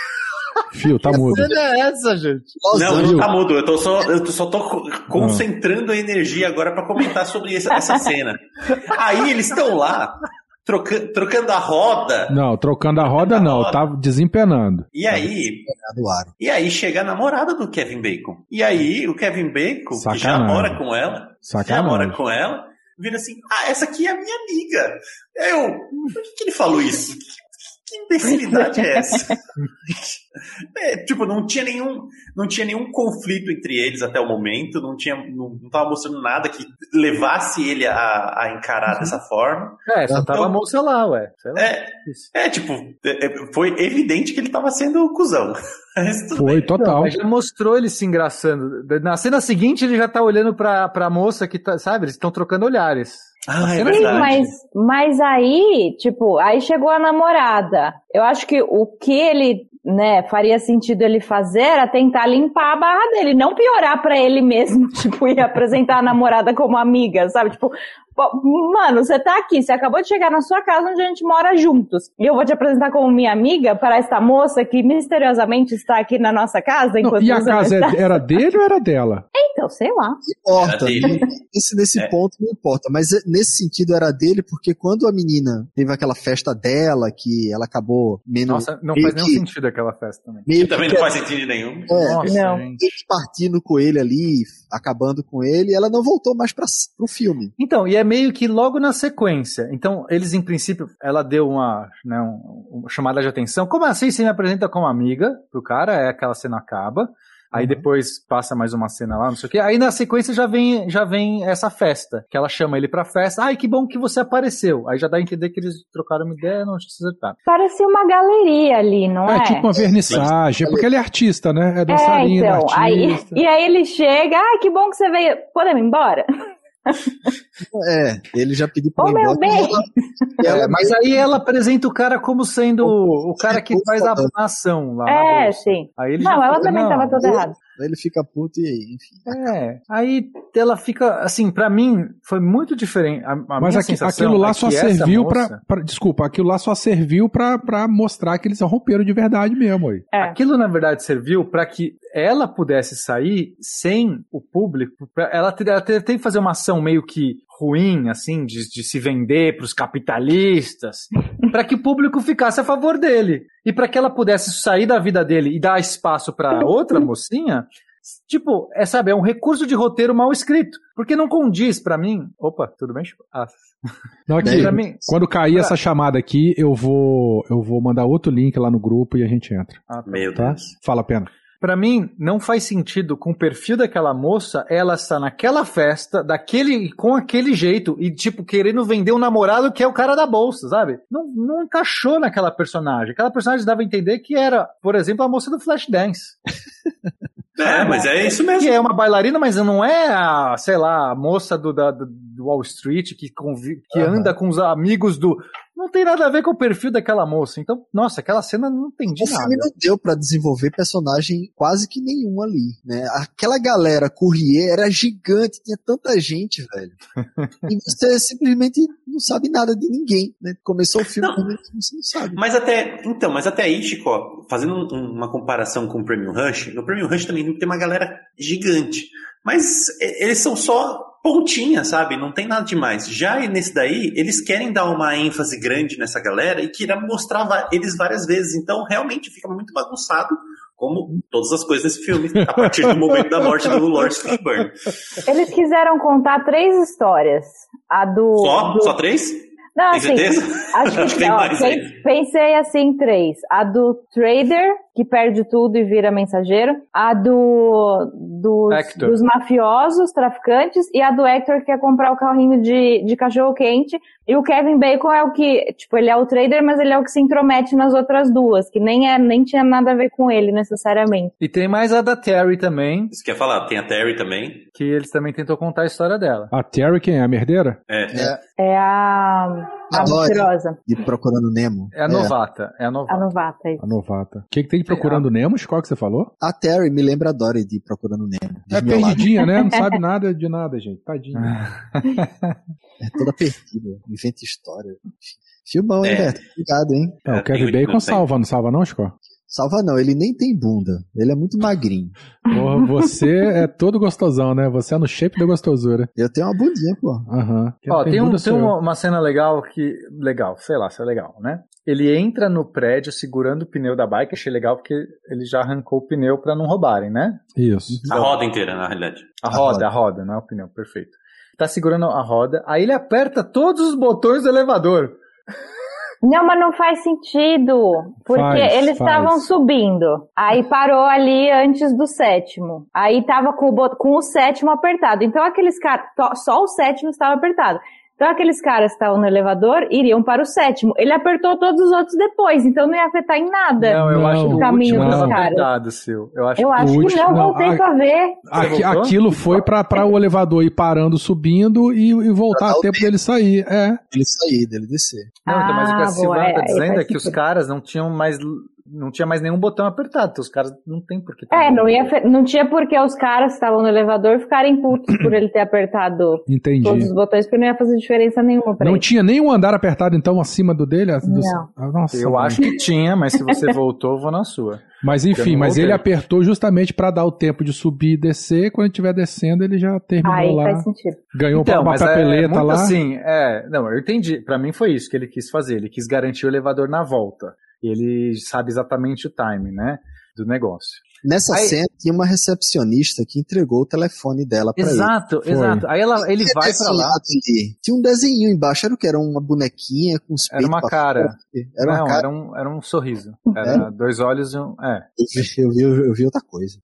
Fio, tá mudo.
Que cena é essa, gente?
Los
Não, não tá mudo. Eu tô só, eu tô- só tô co- concentrando a energia agora pra comentar sobre essa, essa cena. Aí eles estão lá troca- trocando a roda.
Não, trocando a roda não, tava desempenando.
E aí, e aí chega a namorada do Kevin Bacon. E aí o Kevin Bacon, que já
Sacanagem.
mora com ela, já
Sacanagem.
mora com ela, vira assim: "Ah, essa aqui é a minha amiga". Eu, por que, que ele falou isso? Imbecilidade é essa? É, tipo, não tinha nenhum, não tinha nenhum conflito entre eles até o momento, não tinha, não, não tava mostrando nada que levasse ele a, a encarar dessa forma.
É, só tava a moça lá, ué. Sei lá.
É, é tipo, é, é, foi evidente que ele tava sendo cuzão.
Foi.
Não,
total.
mas já mostrou ele se engraçando. Na cena seguinte, ele já tá olhando pra, pra moça que tá, sabe? Eles estão trocando olhares.
Ah, é verdade.
mas, mas aí, tipo, aí chegou a namorada. Eu acho que o que ele, né, faria sentido ele fazer era tentar limpar a barra dele, não piorar pra ele mesmo, tipo, e apresentar a namorada como amiga, sabe? Tipo, mano, você tá aqui, você acabou de chegar na sua casa onde a gente mora juntos. E eu vou te apresentar como minha amiga para esta moça que misteriosamente está aqui na nossa casa
Não,
enquanto
e a casa
está.
é- era dele ou era dela?
Então, sei lá.
Não importa.
Era dele.
Esse, nesse
É.
ponto não importa. Mas é- nesse sentido era dele, porque quando a menina teve aquela festa dela, que ela acabou menos.
Nossa, não faz nenhum
que-
sentido aquela festa também.
Meio
Também
que
não faz sentido nenhum.
É,
Nossa,
Não.
partindo com ele ali, acabando com ele, ela não voltou mais pra, pro filme.
Então, e é meio que logo na sequência. Então, eles, em princípio, ela deu uma, né, um- uma chamada de atenção. Como assim você me apresenta como amiga pro cara? É aquela cena acaba. Aí depois passa mais uma cena lá, não sei o quê. Aí na sequência já vem, já vem essa festa, que ela chama ele pra festa. Ai, que bom que você apareceu. Aí já dá a entender que eles trocaram uma ideia, não se acertaram.
Parecia uma galeria ali, não
É,
é?
tipo uma vernissagem, porque ele é artista, né? É
É,
dançarino,
então, aí,
artista.
e aí ele chega, ah, que bom que você veio, podemos ir embora?
É, ele já pediu pra ir
meu bem!
e ela-
É, mas aí ela apresenta o cara como sendo o cara que faz a ação lá.
É, sim.
Aí ele
Não,
já
ela
fica,
também
não,
tava toda errada.
Aí ele fica puto e enfim.
É, aí ela fica, assim, pra mim foi muito diferente. A, a
Mas
minha
aqui-
sensação
aquilo lá
é
só serviu
moça-
pra, pra- Desculpa, aquilo lá só serviu pra, pra mostrar que eles romperam de verdade mesmo. Aí.
É.
Aquilo, na verdade, serviu pra que ela pudesse sair sem o público. pra- ela, ela te- tem que fazer uma ação meio que ruim, assim, de, de se vender pros capitalistas, pra que o público ficasse a favor dele. E pra que ela pudesse sair da vida dele e dar espaço pra outra mocinha. Tipo, é, sabe, é um recurso de roteiro mal escrito. Porque não condiz pra mim. Opa, tudo bem? Chico? Ah,
Não, aqui,
pra mim.
quando cair essa chamada aqui, eu vou, eu vou mandar outro link lá no grupo e a gente entra.
Ah, tá.
Meu
Tá?
Deus.
Fala, Pena.
Pra mim, não faz sentido com o perfil daquela moça, ela estar naquela festa, daquele, com aquele jeito, e tipo, querendo vender um namorado que é o cara da bolsa, sabe? Não, não encaixou naquela personagem. Aquela personagem dava a entender que era, por exemplo, a moça do Flashdance.
É, mas é isso mesmo.
Que é uma bailarina, mas não é a, sei lá, a moça do, da, do Wall Street que, que
Aham.
anda com os amigos do. Não tem nada a ver com o perfil daquela moça. Então, nossa, aquela cena não entendi
O
nada.
filme não deu pra desenvolver personagem quase que nenhum ali, né? Aquela galera Courrier era gigante, tinha tanta gente, velho. e você simplesmente não sabe nada de ninguém, né? Começou o filme,
Não.
realmente você não sabe.
Mas até, então, mas até aí, Chico, ó, fazendo um- uma comparação com o Premium Rush, no Premium Rush também tem uma galera gigante. Mas e- eles são só pontinha, sabe? Não tem nada demais. Já nesse daí, eles querem dar uma ênfase grande nessa galera e querer mostrar eles várias vezes. Então, realmente fica muito bagunçado, como todas as coisas desse filme, a partir do momento da morte do Lawrence Fishburne.
Eles quiseram contar três histórias. A do.
Só?
do-
Só três?
Não,
Tem
assim,
certeza?
Acho que,
Acho que tem
ó,
mais
pen-
aí.
Pensei assim, três. A do trader, que perde tudo e vira mensageiro. A do dos,
Hector.
dos mafiosos, traficantes. E a do Hector, que quer comprar o carrinho de, de cachorro quente. E o Kevin Bacon é o que, tipo, ele é o trader, mas ele é o que se intromete nas outras duas, que nem, é, nem tinha nada a ver com ele, necessariamente.
E tem mais a da Terry também,
Isso quer falar? Tem a Terry também.
que eles também tentou contar a história dela.
A Terry, quem é? A merdeira?
É.
É,
É a, a mentirosa,
de Procurando Nemo.
É a novata, é a
a
novata.
novata. isso.
A novata. O que, que tem de Procurando Nemo? Qual que você falou?
A Terry me lembra a Dory de Procurando Nemo.
É perdidinha, né? Não sabe nada de nada, gente. Tadinha.
É toda perdida. Inventa história. Filmão, hein,
É.
Beto? Obrigado, hein?
É,
É,
o Kevin
tem oito
Bacon salva, não salva não, Chico?
Salva não, ele nem tem bunda. Ele é muito magrinho.
Porra, você é todo gostosão, né? Você é no shape da gostosura.
Eu tenho uma bundinha, pô.
Aham. Quem
Ó, tem, um- tem
sou eu.
uma, uma cena legal que. Legal, sei lá se é legal, né? Ele entra no prédio segurando o pneu da bike, achei legal porque ele já arrancou o pneu pra não roubarem, né?
Isso.
A roda inteira, na realidade.
A,
A
roda,
roda.
a roda, não é o pneu, perfeito. Tá segurando a roda, aí ele aperta todos os botões do elevador.
Não, mas não faz sentido. Porque
Faz,
eles estavam subindo. Aí parou ali antes do sétimo. Aí tava com o, com o sétimo apertado. Então aqueles caras. Só o sétimo estava apertado. Então aqueles caras que estavam no elevador iriam para o sétimo. Ele apertou todos os outros depois, então não ia afetar em nada.
Não, eu
Não,
acho que
o caminho
último
dos
tava
caras.
apertado, seu. Eu acho
Eu
que
acho que
último-
não,
não,
voltei
a-
pra ver.
Aqui- aquilo foi pra, pra o elevador ir parando, subindo e, e voltar a tempo dele sair. É.
Ele sair, dele descer.
Não, então, mas o que a
Ah,
Silvana
boa,
tá
é,
dizendo
faz
é que os
sentido.
caras não tinham mais. Não tinha mais nenhum botão apertado. Então os caras não tem por que.
É, não, ia, fe- não tinha porque os caras que estavam no elevador ficarem putos por ele ter apertado
Entendi.
todos os botões, porque não ia fazer diferença nenhuma pra
Não
ele.
tinha nenhum andar apertado, então, acima do dele? Do-
Não.
Ah, Nossa,
Eu
mano.
acho que tinha, mas se você voltou, eu vou na sua.
Mas enfim, mas
voltei.
ele apertou justamente pra dar o tempo de subir e descer. Quando estiver descendo, ele já terminou
Aí
lá.
faz sentido.
Ganhou
Então,
uma
mas é
papeleta
muito
lá.
assim, é, não, eu entendi. Pra mim foi isso que ele quis fazer. Ele quis garantir o elevador na volta. E ele sabe exatamente o time, né, do negócio.
Nessa
Aí-
cena tinha uma recepcionista que entregou o telefone dela pra ele.
Exato, exato. Aí ela, ele vai pra lá.
ali, Tinha um desenho embaixo, era o que? Era uma bonequinha com os
Era
peitos
uma cara.
Era
não,
uma cara.
era um, era um sorriso. Era dois olhos e um. É.
Eu vi, eu, vi, eu vi outra coisa.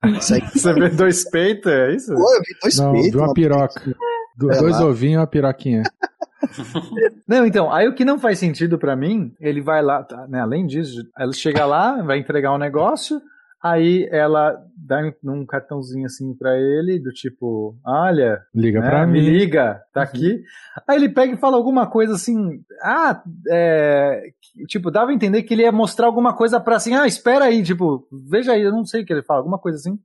Você vê dois peitos, é isso?
Pô, eu vi dois
Não,
peitos.
viu uma piroca. Do-
É
dois ovinhos e uma piroquinha.
Não, então, aí o que não faz sentido pra mim, ele vai lá, tá, né, além disso, ela chega lá, vai entregar um negócio, aí ela dá um cartãozinho assim pra ele, do tipo, olha,
Liga
né,
pra
me
mim. Uhum.
liga, tá aqui. Aí ele pega e fala alguma coisa assim, ah, é, tipo, dava a entender que ele ia mostrar alguma coisa pra assim, ah, espera aí, tipo, veja aí, eu não sei o que ele fala, alguma coisa assim.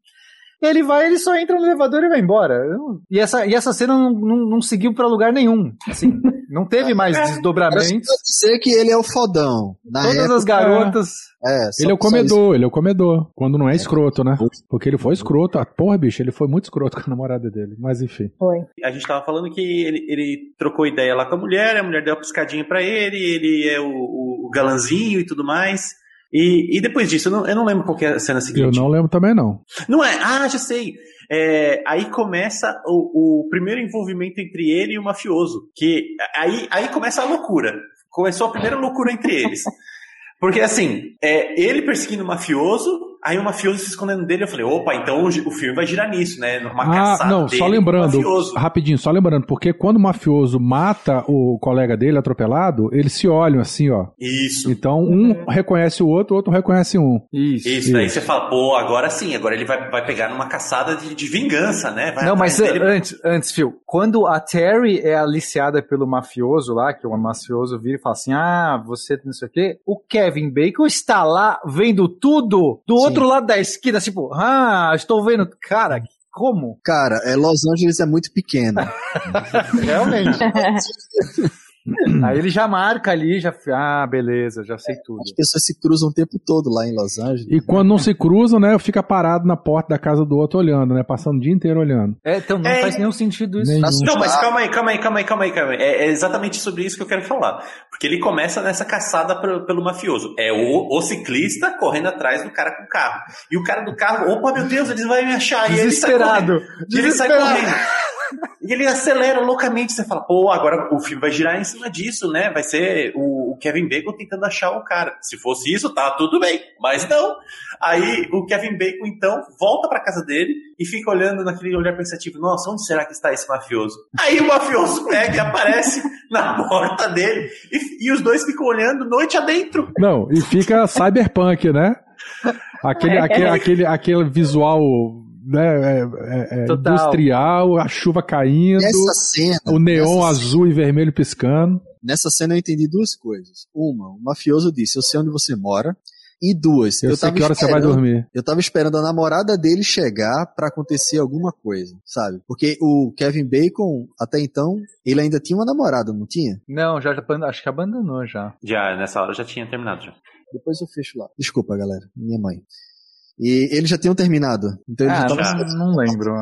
Ele vai, ele só entra no elevador e vai embora. Eu E essa, e essa cena não, não, não seguiu pra lugar nenhum. Assim, não teve mais
só
desdobramentos.
dizer que ele é o fodão. Na
Todas
época,
as garotas.
é, só-
Ele é o comedor, ele é o comedor. Quando não é escroto, né? Porque ele foi escroto. Ah, porra, bicho, ele foi muito escroto com a namorada dele. Mas enfim.
Foi.
A gente tava falando que ele, ele trocou ideia lá com a mulher, a mulher deu uma piscadinha pra ele, ele é o, o, o galanzinho e tudo mais. E, e depois disso, eu não, eu não lembro qual que é a cena
Eu
seguinte.
não lembro também, não.
Não é? Ah, já sei. É, aí começa o, o primeiro envolvimento entre ele e o mafioso. Que aí, aí começa a loucura. Começou a primeira loucura entre eles. Porque assim, é, ele perseguindo o mafioso, aí o mafioso se escondendo dele. Eu falei, opa, então o, filme vai girar nisso, né? Numa
Ah,
caçada
não,
dele
só lembrando, rapidinho, só lembrando, porque quando o mafioso mata o colega dele atropelado, eles se olham assim, ó.
Isso.
Então um reconhece o outro, o outro reconhece um.
Isso.
Isso, daí você fala, pô, agora sim, agora ele vai, vai pegar numa caçada de, de vingança, né? Vai
Não, mas
dele.
antes, antes, Phil, quando a Terry é aliciada pelo mafioso lá, que o mafioso vira e fala assim: Ah, você não sei o quê, o Kevin Bacon está lá vendo tudo do
Sim.
outro lado da esquina, tipo, ah, estou vendo. Cara, como?
Cara, é, Los Angeles é muito pequeno.
Realmente. Aí ele já marca ali, já. Ah, beleza, já sei tudo.
As pessoas se cruzam o tempo todo lá em Los Angeles.
E quando não se cruzam, né, fica parado na porta da casa do outro olhando, né, passando o dia inteiro olhando.
É, então não
É,
faz nenhum sentido isso.
nenhum.
Não, mas calma aí, calma aí, calma aí, calma aí, calma aí. É, é exatamente sobre isso que eu quero falar. Porque ele começa nessa caçada pro- pelo mafioso. É o, o ciclista correndo atrás do cara com o carro. E o cara do carro, opa, meu Deus, eles vão me achar. E ele sai
Desesperado.
correndo. E ele sai
Desesperado.
correndo. E ele acelera loucamente. Você fala, pô, agora o filme vai girar em cima disso, né? Vai ser o, o Kevin Bacon tentando achar o cara. Se fosse isso, tá tudo bem. Mas não. Aí o Kevin Bacon, então, volta pra casa dele e fica olhando naquele olhar pensativo. Nossa, onde será que está esse mafioso? Aí o mafioso pega e aparece na porta dele. E, e os dois ficam olhando noite adentro.
Não, e fica cyberpunk, né? Aquele,
É.
aquele, aquele, aquele visual né, é, é, é, industrial, a chuva caindo,
Nessa cena.
o neon
nessa
azul e vermelho piscando.
Nessa cena eu entendi duas coisas. Uma, o mafioso disse, eu sei onde você mora. E duas,
Eu,
eu,
sei
tava
que hora você vai
esperando-
dormir.
Eu tava esperando a namorada dele chegar pra acontecer alguma coisa, sabe? Porque o Kevin Bacon, até então, ele ainda tinha uma namorada, não tinha?
Não, já, já- acho que abandonou já.
Já, nessa hora já tinha terminado. Já.
Depois eu fecho lá. Desculpa, galera. Minha mãe. E eles já tinham terminado. Então
Ah,
já
já.
não, lembro.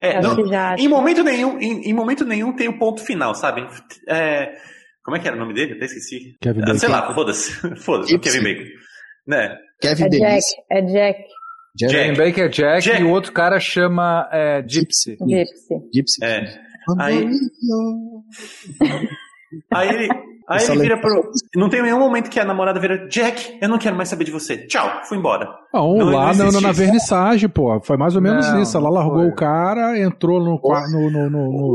É, não, em momento nenhum, em, em momento nenhum tem o ponto final, sabe? É, como é que era o nome dele? Até esqueci.
Kevin
Ah, sei lá, foda-se. Foda-se. Kevin Bacon. Né?
Kevin
É Jack, é Jack,
Jack.
Jack.
Kevin Bacon é Jack,
Jack.
e o outro cara chama é, Gypsy.
Gypsy.
Gypsy.
É. Aí- Aí ele, Aí ele vira pro. Não tem nenhum momento que a namorada vira, Jack, eu não quero mais saber de você. Tchau, fui embora.
Não,
Não,
lá
não
na, vernissagem, pô. Foi mais ou menos
Não,
isso. Ela largou
foi.
o cara, entrou no quarto. No, no, no, no-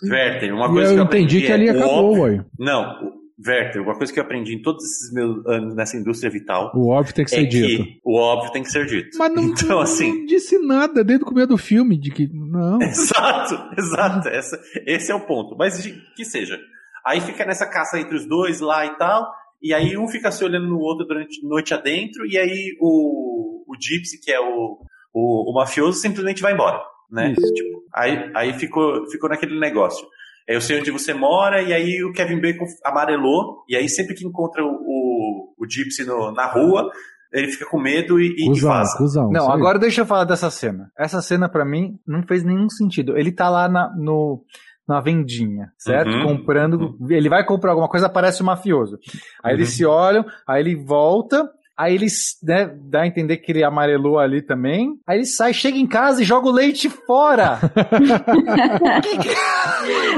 foi-
Werther, uma coisa
eu
que eu
entendi
aprendi
que ali
é,
acabou, ué.
Não, Werther, uma coisa que eu aprendi em todos esses meus anos nessa indústria vital
O óbvio tem que ser
é
dito.
que o óbvio tem que ser dito.
Mas não,
então,
não-
assim.
não disse nada desde o começo do filme de que. Não.
Exato, exato. Essa, esse é o ponto. Mas de- que seja. Aí fica nessa caça entre os dois lá e tal. E aí um fica se olhando no outro durante noite adentro. E aí o, o Gypsy, que é o, o, o mafioso, simplesmente vai embora. Né?
Isso.
Tipo, aí aí ficou, ficou naquele negócio. É, Eu sei onde você mora, e aí o Kevin Bacon amarelou, e aí sempre que encontra o, o, o Gypsy no- na rua, ele fica com medo e, e, e
Cusão,
vaza.
Não, agora deixa eu falar dessa cena. Essa cena pra mim não fez nenhum sentido. Ele tá lá na, no, na vendinha, certo?
Uhum.
Comprando. Ele vai comprar alguma coisa, aparece o mafioso. Aí eles
Uhum.
se olham, aí ele volta. Aí ele né, dá a entender que ele amarelou ali também. Aí ele sai, chega em casa e joga o leite fora.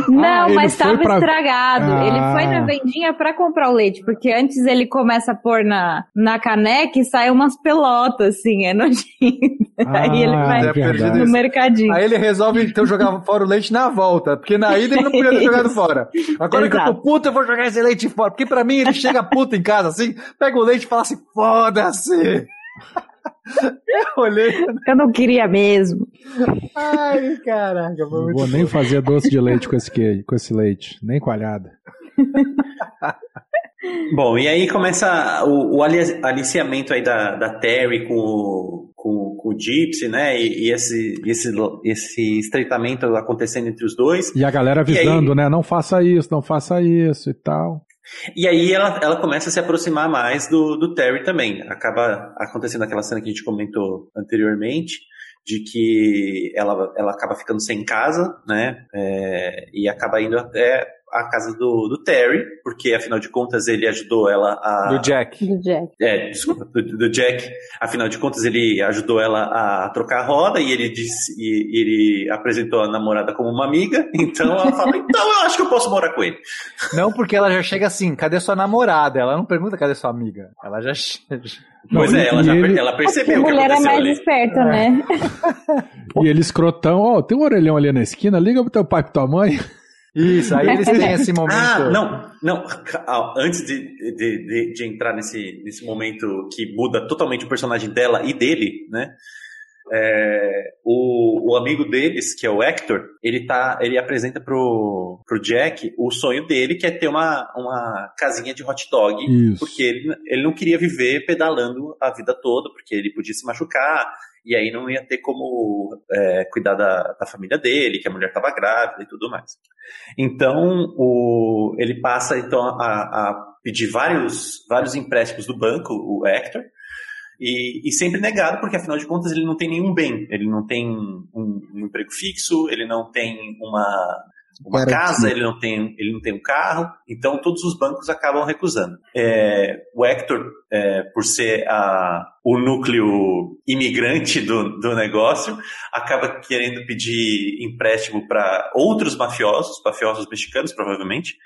Não,
Ah,
mas
foi
tava
pra-
estragado.
Ah.
Ele foi na vendinha pra comprar o leite, porque antes ele começa a pôr na, na caneca e sai umas pelotas, assim, é nojento. Aí ele
Ah,
vai
é
no mercadinho.
Aí ele resolve então jogar fora o leite na volta. Porque na ida ele não podia ter jogado fora. Agora que eu tô
Exato.
puto, eu vou jogar esse leite fora. Porque pra mim ele chega puto em casa assim, pega o leite e fala assim: foda-se. Eu olhei.
Eu não queria mesmo.
Ai, caraca, foi
Não
muito
vou nem fazer doce de leite com esse, queijo, com esse leite, nem coalhada.
Bom, e aí começa o, o ali- aliciamento aí da, da Terry com o, com, com o Gypsy, né? E, e esse, esse, esse estreitamento acontecendo entre os dois.
E a galera
E aí-
avisando, né? Não faça isso, não faça isso e tal.
E aí ela, ela começa a se aproximar mais do, do Terry também. Acaba acontecendo aquela cena que a gente comentou anteriormente, de que ela, ela acaba ficando sem casa, né? É, e acaba indo até a casa do, do Terry, porque afinal de contas ele ajudou ela a.
Do Jack.
Do Jack.
É, desculpa, do, do Jack. Afinal de contas, ele ajudou ela a trocar a roda e ele disse, e ele apresentou a namorada como uma amiga. Então ela fala: então eu acho que eu posso morar com ele.
Não porque ela já chega assim, cadê sua namorada? Ela não pergunta cadê sua amiga. Ela já chega.
Pois
Não,
é, ela, já,
ele-
ela
A
percebeu que
mulher é mais
ali.
esperta, né?
E ele escrotão, ó, tem um orelhão ali na esquina, liga pro teu pai e pra tua mãe.
Isso, aí eles têm esse momento.
Ah, não, não. Antes de, de, de, de entrar nesse, nesse momento que muda totalmente o personagem dela e dele, né? É, o, o amigo deles, que é o Hector, ele, tá, ele apresenta pro, pro Jack o sonho dele, que é ter uma, uma casinha de hot dog.
Isso.
Porque ele, ele não queria viver pedalando a vida toda, porque ele podia se machucar, e aí não ia ter como é, cuidar da, da família dele, que a mulher estava grávida e tudo mais. Então, o, ele passa então a, a pedir vários, vários empréstimos do banco, o Hector, e, e sempre negado, porque afinal de contas ele não tem nenhum bem, ele não tem um, um emprego fixo, ele não tem uma, uma casa, ele não, tem, ele não tem um carro, então todos os bancos acabam recusando. É, o Hector, é, por ser a, o núcleo imigrante do, do negócio, acaba querendo pedir empréstimo para outros mafiosos, mafiosos mexicanos, provavelmente.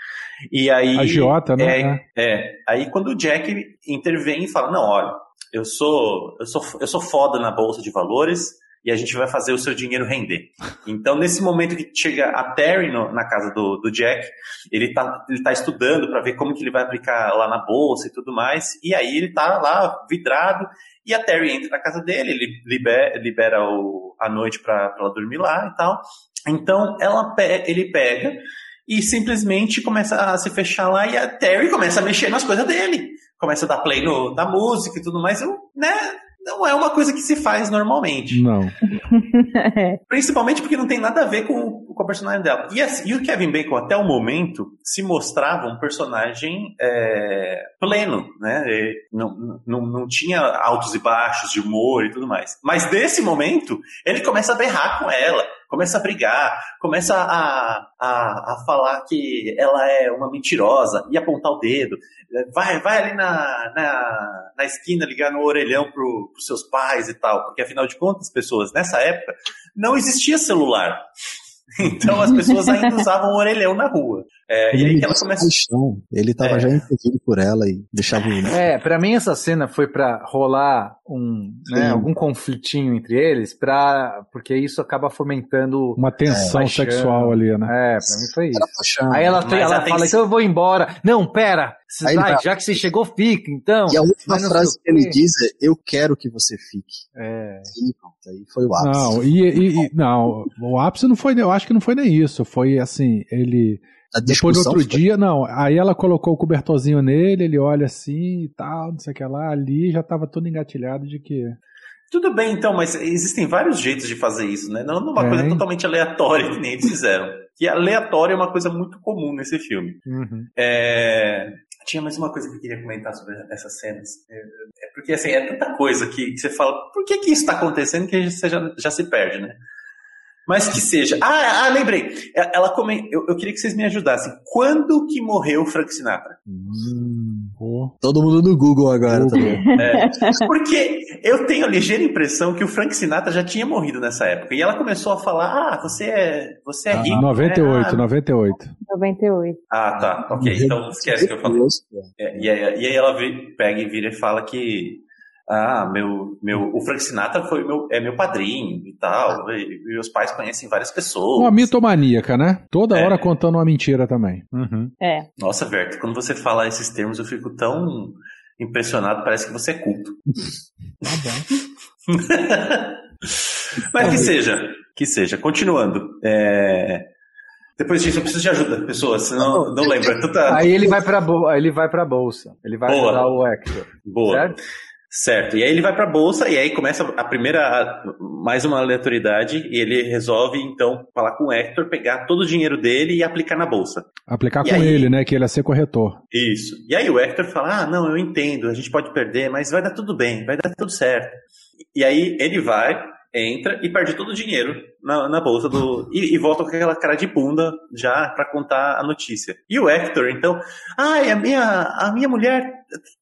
E aí.
Agiota, né?
É, é. Aí quando o Jack intervém e fala: Não, olha, eu sou, eu sou, eu sou foda na bolsa de valores e a gente vai fazer o seu dinheiro render. Então, nesse momento que chega a Terry no- na casa do, do Jack, ele tá, ele tá estudando para ver como que ele vai aplicar lá na bolsa e tudo mais. E aí ele tá lá vidrado e a Terry entra na casa dele, ele libera, libera o, a noite para ela dormir lá e tal. Então, ela, ele pega e simplesmente começa a se fechar lá e a Terry começa a mexer nas coisas dele. Começa a dar play no, na música e tudo mais. Eu, né? Não é uma coisa que se faz normalmente.
Não.
Principalmente porque não tem nada a ver com, com a personagem dela. E, assim, e o Kevin Bacon, até o momento, se mostrava um personagem é, pleno, né? Não, não, não tinha altos e baixos de humor e tudo mais. Mas nesse momento, ele começa a berrar com ela, começa a brigar, começa a, a, a falar que ela é uma mentirosa e apontar o dedo. Vai, vai ali na, na, na esquina ligar no orelhão pro, pros seus pais e tal. Porque afinal de contas, pessoas, nessa época, não existia celular. Então as pessoas ainda usavam orelhão na rua. É, e aí ela começa.
Paixão. Ele tava
É.
já envolvido por ela e deixava o.
É, pra mim essa cena foi pra rolar um, né,
Sim.
algum conflitinho entre eles, pra, porque isso acaba fomentando.
Uma tensão
paixão.
sexual ali, né?
É, pra mim foi isso. Aí ela,
Mas
ela fala, então eu vou embora. Não, pera.
Aí ele
Ai,
vai-
já que você chegou, fica, então.
E a última frase que ele diz é: Eu quero que você fique.
É.
E pronto, aí foi o ápice.
Não, e, e- e- não, o ápice não foi, eu acho que não foi nem isso. Foi assim, ele.
A
Depois no outro
foi-
dia, não. Aí ela colocou o cobertorzinho nele, ele olha assim e tal, não sei o que lá. Ali já tava todo engatilhado de que.
Tudo bem, então, mas existem vários jeitos de fazer isso, né? Não numa
Tem.
coisa totalmente aleatória que nem eles fizeram. Que aleatório é uma coisa muito comum nesse filme.
Uhum.
É, Tinha mais uma coisa que eu queria comentar sobre essas cenas. É, é porque, assim, é tanta coisa que, que você fala, por que que isso está acontecendo que você já, já se perde, né? Mas que seja. Ah, ah lembrei. É, Ela come... eu, eu queria que vocês me ajudassem. Quando que morreu o Frank Sinatra?
Hum.
Todo mundo no Google agora
Google.
também.
É, porque eu tenho a ligeira impressão que o Frank Sinatra já tinha morrido nessa época. E ela começou a falar: Ah, você é, você é
Ah,
rico.
98,
né?
98.
98.
Ah, tá. Ok, então esquece o que eu falei. É, e, aí, e aí ela pega e vira e fala que ah, meu, meu, o Frank Sinatra foi meu, é meu padrinho e tal. E, meus pais conhecem várias pessoas.
Uma mitomaníaca, né? Toda
É.
hora contando uma mentira também.
Uhum.
É.
Nossa, Verto, quando você fala esses termos, eu fico tão impressionado, parece que você é culto.
Tá bom.
Mas que seja, que seja. Continuando. É, Depois disso, eu preciso de ajuda, pessoas, senão não lembro. É tanta...
Aí ele vai pra, bo... ele vai pra bolsa. Ele vai
Boa.
ajudar o Hector.
Boa.
Certo?
Certo. E aí ele vai pra bolsa e aí começa a primeira, a- mais uma aleatoriedade e ele resolve então falar com o Hector, pegar todo o dinheiro dele e aplicar na bolsa.
Aplicar
E
com
aí?
ele, né? Que ele ia ser corretor.
Isso. E aí o Hector fala: Ah, não, eu entendo, a gente pode perder, mas vai dar tudo bem, vai dar tudo certo. E aí ele vai, entra e perde todo o dinheiro na, na bolsa do. E, e volta com aquela cara de bunda já pra contar a notícia. E o Hector, então, ai, a minha, a minha mulher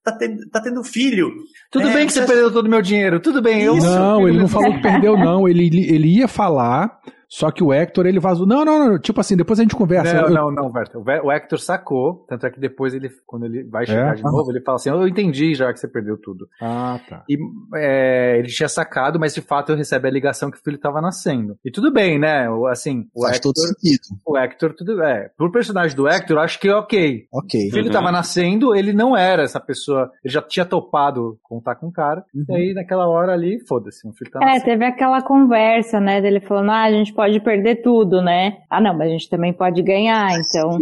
tá tendo, tá tendo filho.
Tudo
É,
bem que você
você-
perdeu todo o meu dinheiro. Tudo bem, eu.
Não, ele não falou que perdeu, não. Ele, ele ia falar, só que o Hector, ele vazou. Não, não, não. Tipo assim, depois a gente conversa.
Não,
Eu-
não, não, Berta. O Hector sacou, tanto é que depois ele, quando ele vai chegar
É?
de novo, ele fala assim: Eu entendi já que você perdeu tudo.
Ah, tá.
E é, ele tinha sacado, mas de fato eu recebe a ligação que o filho estava nascendo. E tudo bem, né? O- Assim, o
Faz
Hector,
todo sentido.
o Hector, tudo é. Pro personagem do Hector, eu acho que é ok.
Ok.
O filho
Uhum.
estava nascendo, ele não era essa pessoa, ele já tinha topado contar com o cara. E aí, naquela hora ali, foda-se, o filho tá
É,
nascendo.
teve aquela conversa, né, dele falando, ah, a gente pode perder tudo, né? Ah, não, mas a gente também pode ganhar, então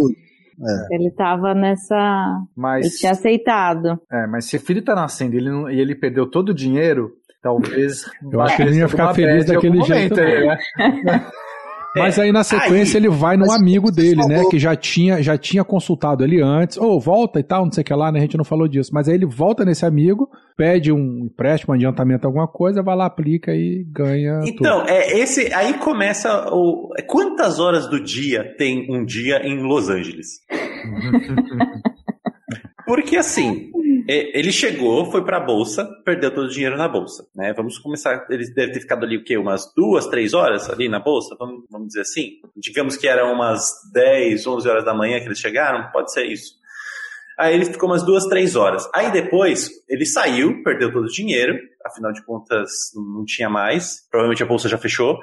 ele tava nessa... Ele
Mas,
tinha aceitado.
é, mas se o filho tá nascendo e ele, não- e ele perdeu todo o dinheiro, talvez.
Eu acho que ele não ia ficar feliz daquele jeito,
Aí, né?
Mas aí na sequência
Aí-
ele vai num amigo dele, né? Que já tinha, já tinha consultado ele antes. Ô, volta e tal, não sei o que lá, né? A gente não falou disso. Mas aí ele volta nesse amigo, pede um empréstimo, um adiantamento, alguma coisa, vai lá, aplica e ganha tudo.
Então, é esse aí começa o quantas horas do dia tem um dia em Los Angeles? Porque assim, ele chegou, foi pra bolsa, perdeu todo o dinheiro na bolsa, né? Vamos começar, ele deve ter ficado ali o quê? Umas duas, três horas ali na bolsa, vamos, vamos dizer assim? Digamos que eram umas 10, 11 horas da manhã que eles chegaram, pode ser isso. Aí ele ficou umas duas, três horas. Aí depois ele saiu, perdeu todo o dinheiro, afinal de contas não tinha mais, provavelmente a bolsa já fechou.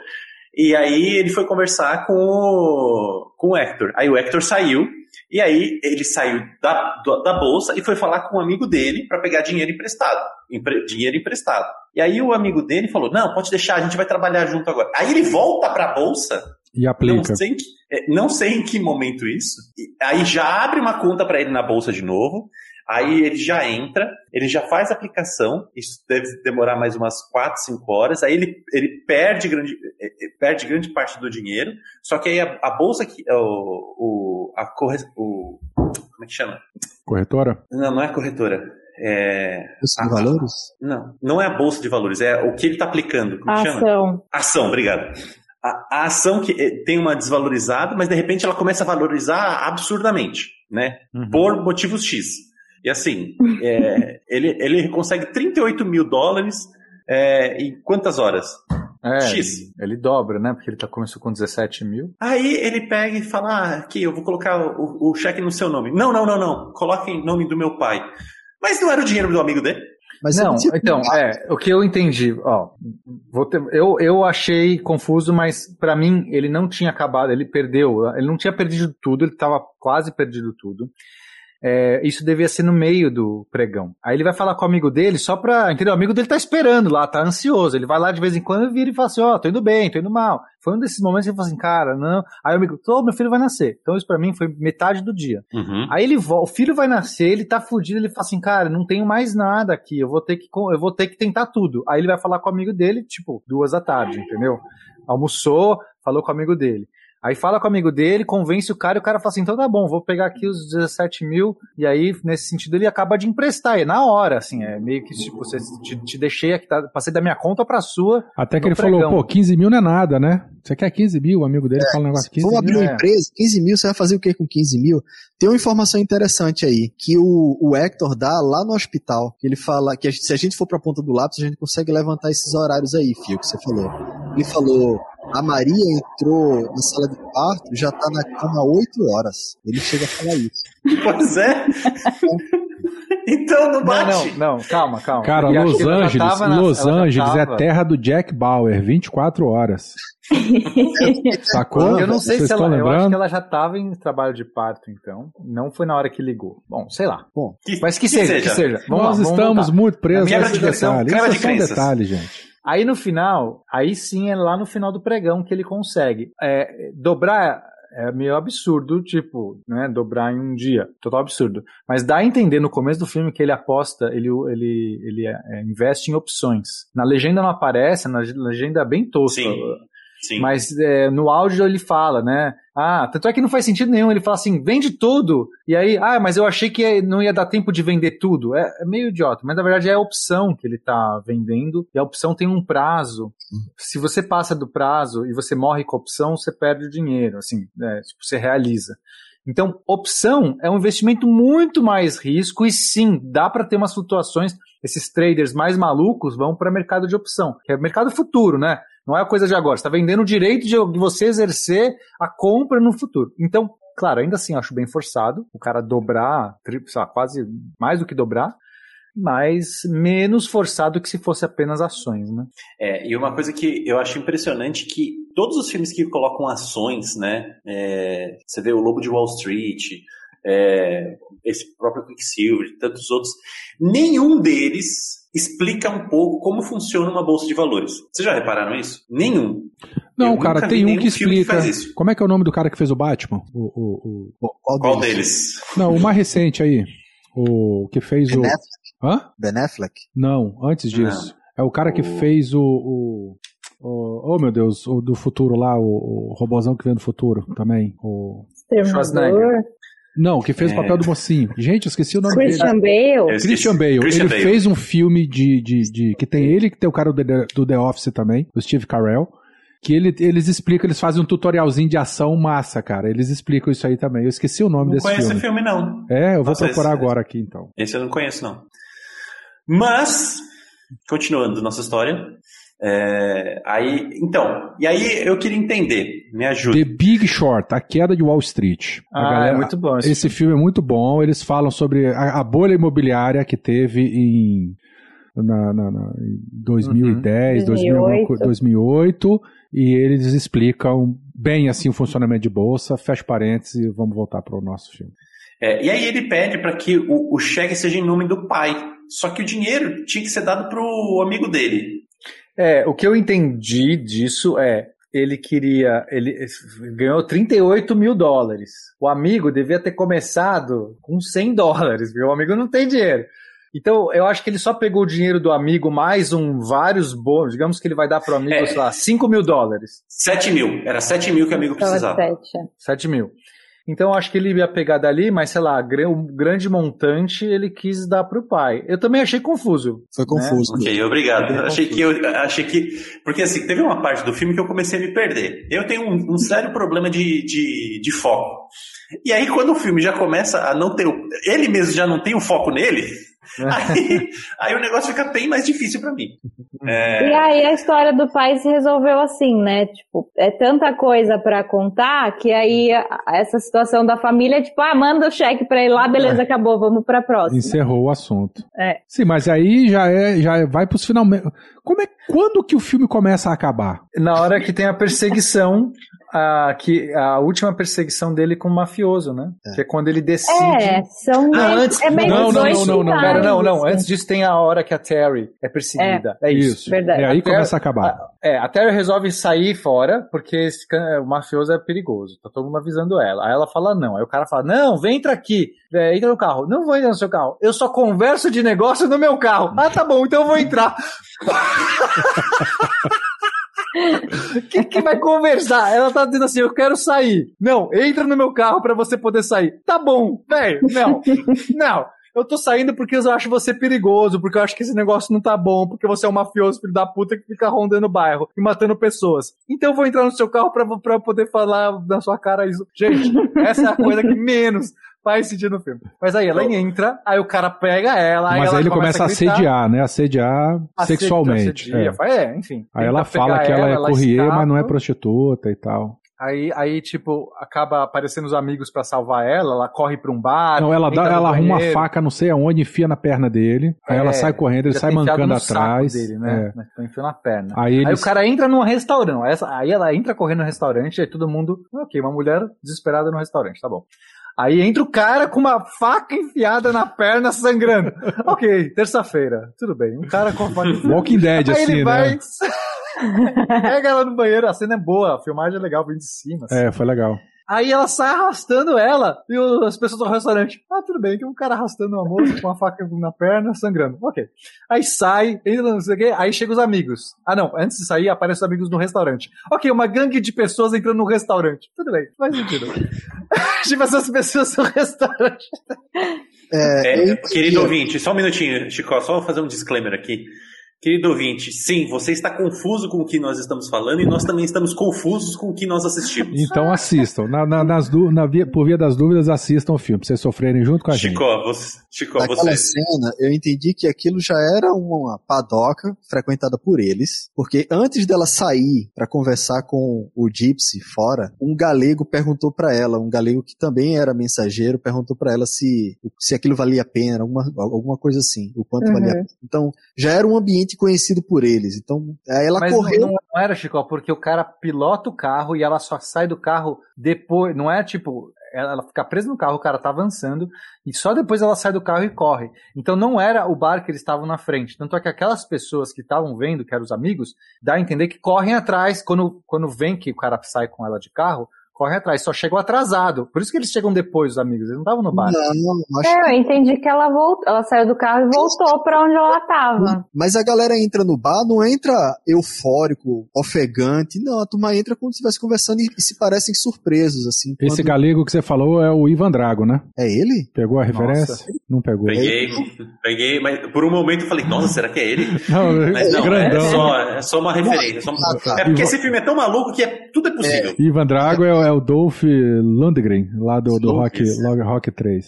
E aí ele foi conversar com o, com o Hector. Aí o Hector saiu, e aí ele saiu da, da bolsa e foi falar com um amigo dele para pegar dinheiro emprestado. Empre- dinheiro emprestado. E aí o amigo dele falou: Não, pode deixar, a gente vai trabalhar junto agora. Aí ele volta para a bolsa
E
não
aplica.
sei, em que, é, não sei em que momento isso. Aí já abre uma conta para ele na bolsa de novo. Aí ele já entra, ele já faz a aplicação. Isso deve demorar mais umas 4, 5 horas. Aí ele, ele perde, grande, eh, eh, perde grande parte do dinheiro. Só que aí a, a bolsa que. O, o, a corre, o, como é que chama?
Corretora?
Não, não é corretora. É,
Bolsa de valores?
não, não é a bolsa de valores, é o que ele está aplicando. Como
A
que chama?
ação.
Ação, obrigado. A, a ação que tem uma desvalorizada, mas de repente ela começa a valorizar absurdamente, né?
Uhum.
Por motivos X. E assim, é, ele, ele consegue 38 mil dólares é, em quantas horas?
É,
X.
Ele dobra, né? Porque ele tá, começou com 17 mil.
Aí ele pega e fala: ah, aqui, eu vou colocar o, o cheque no seu nome. Não, não, não, não. Coloque em nome do meu pai. Mas não era o dinheiro do amigo dele?
Mas
não, então, é, o que eu entendi, ó, vou ter- eu, eu achei confuso, mas pra mim ele não tinha acabado, ele perdeu, ele não tinha perdido tudo, ele tava quase perdido tudo. É, isso devia ser no meio do pregão. Aí ele vai falar com o amigo dele só pra. Entendeu? O amigo dele tá esperando lá, tá ansioso. Ele vai lá de vez em quando e vira e fala assim: Ó, tô indo bem, tô indo mal. Foi um desses momentos que ele fala assim: Cara, não. Aí o amigo, tô, meu filho vai nascer. Então isso pra mim foi metade do dia.
Uhum.
Aí ele o filho vai nascer, ele tá fudido, ele fala assim, cara, não tenho mais nada aqui, eu vou ter que eu vou ter que tentar tudo. Aí ele vai falar com o amigo dele, tipo, duas da tarde, entendeu? Almoçou, falou com o amigo dele. Aí fala com o amigo dele, convence o cara, e o cara fala assim, então tá bom, vou pegar aqui os 17 mil, e aí, nesse sentido, ele acaba de emprestar, é na hora, assim, é meio que, tipo, você te, te deixei aqui, tá, passei da minha conta pra sua.
Até que ele falou,
pregão.
pô, 15 mil não é nada, né? Você quer 15 mil? O amigo dele fala um negócio de 15
Vamos abrir
mil.
uma
é.
empresa, 15 mil, você vai fazer o que com 15 mil? Tem uma informação interessante aí, que o, o Hector dá lá no hospital. Ele fala que a gente- se a gente for pra ponta do lápis, a gente consegue levantar esses horários aí, Fio, que você falou. Ele falou, a Maria entrou na sala de parto, já tá na cama há 8 horas. Ele chega a falar isso.
Pois é. então não
Não,
bate.
não, não, calma, calma.
Cara, Los
que
Angeles,
na-
Los Angeles é terra do Jack Bauer, 24 horas. Sacou?
Eu não sei
Vocês
se ela. Eu acho que ela já estava em trabalho de parto, então. Não foi na hora que ligou. Bom, sei lá.
Bom,
Que-
Mas que, seja, que seja. Vamos
Nós
lá, vamos
estamos
voltar.
muito presos
Minha
a esse
graduação,
detalhe. Isso é só um detalhe, gente.
Aí no final, aí sim é lá no final do pregão que ele consegue. É, dobrar é meio absurdo, tipo, né? Dobrar em um dia. Total absurdo. Mas dá a entender no começo do filme que ele aposta, ele, ele, ele é, investe em opções. Na legenda não aparece, na legenda é bem tosca.
Sim.
Mas é, no áudio ele fala, né? Ah, tanto é que não faz sentido nenhum. Ele fala assim, vende tudo. E aí, ah, mas eu achei que não ia dar tempo de vender tudo. É, é meio idiota, mas na verdade é a opção que ele tá vendendo. E a opção tem um prazo. Se você passa do prazo e você morre com a opção, você perde o dinheiro, assim, né? tipo, você realiza. Então, opção é um investimento muito mais risco e sim, dá para ter umas flutuações. Esses traders mais malucos vão para mercado de opção, que é mercado futuro, né? Não é coisa de agora. Você está vendendo o direito de você exercer a compra no futuro. Então, claro, ainda assim acho bem forçado o cara dobrar, sei lá, quase mais do que dobrar, mas menos forçado que se fosse apenas ações, né?
É, e uma coisa que eu acho impressionante que todos os filmes que colocam ações, né? é, você vê o Lobo de Wall Street, é, esse próprio Quicksilver, tantos outros, nenhum deles explica um pouco como funciona uma bolsa de valores. Vocês já repararam isso? Nenhum.
Não,
Eu
cara, tem um
nenhum
que
que
explica.
isso.
Como é que é o nome do cara que fez o Batman? O, o, o-
qual,
Qual
deles?
deles?
Não, o mais recente aí. O que fez o.
Ben Affleck?
Hã?
Ben Affleck?
Não, antes disso. É o cara que
O-
fez o. o... o- oh meu Deus, o do futuro lá, o, o robozão que vem do futuro também. O...
Exterminador.
Não, que fez
É.
o papel do mocinho. Gente, eu esqueci o nome dele.
Christian Bale.
Eu esqueci.
Christian Bale.
Christian
ele
Bale.
fez um filme de, de, de- que tem ele, que tem o cara do The, do The Office também, o Steve Carell. Que ele, eles explicam, eles fazem um tutorialzinho de ação massa, cara. Eles explicam isso aí também. Eu esqueci o nome
Não
desse
conheço
filme.
esse filme, não.
É, eu vou
Nossa,
procurar
esse-
agora aqui então.
Esse eu não conheço, não. Mas, continuando nossa história. é, aí, então, e aí eu queria entender, me ajuda.
The Big Short, A Queda de Wall Street. A
Ah,
galera-
é muito bom. Esse
Esse filme é muito bom. Eles falam sobre a, a bolha imobiliária que teve em, na, na- na- em 2010, 2000, alguma
2008.
co- 2008, e eles explicam bem assim o funcionamento de bolsa. Fecha parênteses e vamos voltar para o nosso filme.
É, e aí ele pede para que o, o cheque seja em nome do pai. Só que o dinheiro tinha que ser dado pro amigo dele.
É, o que eu entendi disso é ele queria. Ele ganhou 38 mil dólares. O amigo devia ter começado com 100 dólares, porque o amigo não tem dinheiro. Então, eu acho que ele só pegou o dinheiro do amigo mais um vários bônus. Digamos que ele vai dar pro amigo,
É.
sei lá, 5 mil dólares.
7 mil. Era 7 mil que o amigo precisava.
sete.
7 mil. Então, eu acho que ele ia pegar dali, mas sei lá, um grande montante ele quis dar pro pai. Eu também achei confuso.
Foi confuso.
Ok, obrigado. Achei que eu achei que. Porque assim, teve uma parte do filme que eu comecei a me perder. Eu tenho um, um sério problema de, de, de foco. E aí, quando o filme já começa a não ter. o- Ele mesmo já não tem o foco nele, aí, aí o negócio fica bem mais difícil pra mim. É,
E aí a história do pai se resolveu assim, né? Tipo, é tanta coisa pra contar que aí a- essa situação da família é tipo, ah, manda o cheque pra ir lá, beleza, acabou, vamos pra próxima.
Encerrou o assunto.
É.
Sim, mas aí já é, já é- vai pros finalmente. Como é, quando que o filme começa a acabar?
Na hora que tem a perseguição, a, que, a última perseguição dele com o mafioso, né? Que é quando ele decide.
É, são
Não,
meio-
antes-
é meio
não, não,
dois
não, não, não,
Pera, não, não.
assim.
Antes disso tem a hora que a Terry é perseguida. É, isso.
verdade.
E aí
Até-
começa a acabar.
É, a Terry resolve sair fora porque esse o mafioso é perigoso. Tá todo mundo avisando ela. Aí ela fala não. Aí o cara fala: Não, vem entra aqui. É, entra no carro. Não vou entrar no seu carro. Eu só converso de negócio no meu carro. Ah, tá bom, então eu vou entrar. Quem que vai conversar? Ela tá dizendo assim: Eu quero sair. Não, entra no meu carro pra você poder sair. Tá bom, velho. Não, não. Eu tô saindo porque eu acho você perigoso, porque eu acho que esse negócio não tá bom, porque você é um mafioso filho da puta que fica rondando o bairro e matando pessoas. Então eu vou entrar no seu carro pra, pra eu poder falar na sua cara isso. Gente, essa é a coisa que menos faz sentido no filme. Mas aí ela entra, aí o cara pega ela, aí
Mas
ela
aí ele começa a
gritar,
assediar, né? Assediar
assedia,
sexualmente.
assedia,
É.
é, enfim.
Aí ela fala que ela, é
ela
courrier, mas não é prostituta e tal.
Aí, aí, tipo, acaba aparecendo os amigos pra salvar ela, ela corre pra um bar.
Não, ela, dá, ela arruma a faca, não sei aonde, enfia na perna dele. Aí
É,
ela sai correndo, ele sai mancando atrás.
Dele, né?
É.
Então enfia na perna.
Aí,
Aí
eles...
o cara entra num restaurante. Aí, aí ela entra correndo no restaurante, aí todo mundo. Ok, uma mulher desesperada no restaurante, tá bom. Aí entra o cara com uma faca enfiada na perna, sangrando. ok, terça-feira, tudo bem. Um cara com a faca enfiada.
Walking Dead,
Aí
assim,
ele
né?
vai. Pega ela no banheiro, a cena é boa, a filmagem é legal, vem de cima. assim.
É, foi legal.
Aí ela sai arrastando ela e as pessoas do restaurante. Ah, tudo bem, tem um cara arrastando uma moça com uma faca na perna, sangrando. Ok. Aí sai, entra não sei o quê, aí chega os amigos. Ah, não, antes de sair, aparecem os amigos no restaurante. Ok, uma gangue de pessoas entrando no restaurante. Tudo bem, faz sentido. tipo, essas pessoas no restaurante.
É,
É, querido ouvinte, só um minutinho, Chico, só vou fazer um disclaimer aqui. Querido ouvinte, sim, você está confuso com o que nós estamos falando e nós também estamos confusos com o que nós assistimos.
Então assistam. Na, na- nas du- na via- por via das dúvidas, assistam o filme, pra vocês sofrerem junto com a gente.
Chico, você, Chico,
Naquela
você,
cena, eu entendi que aquilo já era uma padoca frequentada por eles, porque antes dela sair pra conversar com o Gypsy fora, um galego perguntou pra ela, um galego que também era mensageiro, perguntou pra ela se, se aquilo valia a pena, alguma, alguma coisa assim, o quanto
Uhum.
valia a pena. Então, já era um ambiente conhecido por eles. Então, aí ela
Mas
correu.
não, não era, Chico, porque o cara pilota o carro e ela só sai do carro depois. Não é tipo. Ela ela fica presa no carro, o cara tá avançando, e só depois ela sai do carro e corre. Então não era o bar que eles estavam na frente. Tanto é que aquelas pessoas que estavam vendo, que eram os amigos, dá a entender que correm atrás. Quando, quando vem que o cara sai com ela de carro, corre atrás. Só chegou atrasado. Por isso que eles chegam depois, os amigos. Eles não estavam no bar.
Não, acho
É, eu entendi que ela voltou, ela saiu do carro e voltou pra onde ela tava.
Mas a galera entra no bar, não entra eufórico, ofegante, não, a turma entra como se estivesse conversando e, se parecem surpresos, assim.
Esse
quando-
galego que você falou é o Ivan Drago, né?
É ele?
Pegou a referência?
Nossa.
Não pegou.
peguei, peguei, mas por um momento eu falei, nossa, será que é ele?
Não,
Mas não,
grandão.
é só, é só uma referência. é só uma-
Ah, tá.
É porque esse filme é tão maluco que é, tudo é possível.
Ivan Drago é, o- é o Dolph Lundgren, lá do, do Rock. Rock, Rock 3.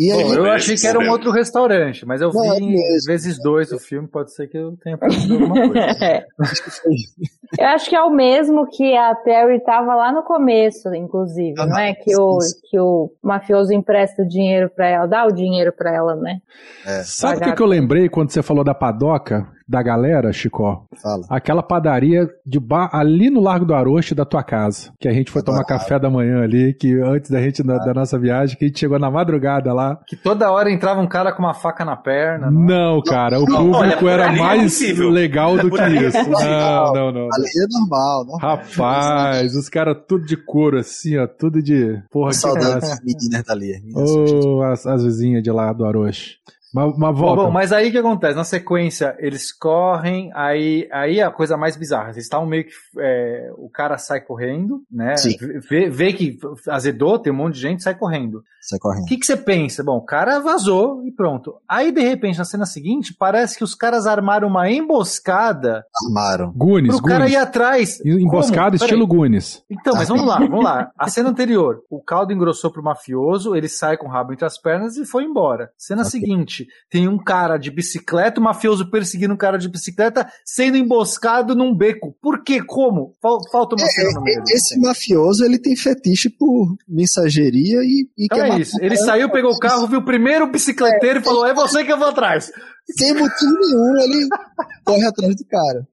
E aí,
Bom, eu achei que era um
mesmo.
outro restaurante, mas eu
Não, é
vi
mesmo.
vezes dois o filme, pode ser que eu tenha perdido alguma coisa.
acho que foi
Eu acho que é o mesmo que a Terry tava lá no começo, inclusive,
Ah,
não é? Que o, que o mafioso empresta o dinheiro pra ela, dá o dinheiro pra ela, né?
Sabe o que, que eu lembrei quando você falou da padoca da galera, Chicó?
fala.
Aquela padaria de bar, ali no Largo do Aroche da tua casa. Que a gente foi tomar café da manhã ali, que antes da gente, da, da nossa viagem, que a gente chegou na madrugada lá.
Que toda hora entrava um cara com uma faca na perna. não é?
Não, cara, o público
olha,
era
é
mais
possível.
legal do que
é
isso.
possível.
Não, não, não.
Ali é normal, normal.
Rapaz, os caras tudo de couro assim, ó, tudo de porra que
Saudade das meninas dali.
Ô, as, as vizinhas de lá do Aroche. Mas, mas
Bom,
volta.
bom, mas aí o que acontece? Na sequência, eles correm, aí, aí é a coisa mais bizarra. Eles estavam meio que. é, o cara sai correndo, né?
Sim.
Vê, vê que azedou, tem um monte de gente sai correndo.
Sai
O
correndo.
que, que você pensa? Bom, o cara vazou e pronto. Aí, de repente, na cena seguinte, parece que os caras armaram uma emboscada
Armaram.
Goonies,
pro cara ir atrás.
Emboscado
Como?
estilo Goonies.
Então, mas vamos lá, vamos lá. A cena anterior, o caldo engrossou pro mafioso, ele sai com o rabo entre as pernas e foi embora. Cena
Ok.
seguinte, seguinte: tem um cara de bicicleta, um mafioso perseguindo um cara de bicicleta, sendo emboscado num beco. Por quê? Como? Fal- Falta uma meio.
É, Esse mafioso, ele tem fetiche por mensageria e, e
Então é isso. Ele saiu, pegou o carro, viu o primeiro bicicleteiro e falou: É você que eu vou atrás.
Sem motivo nenhum, ele corre atrás do cara.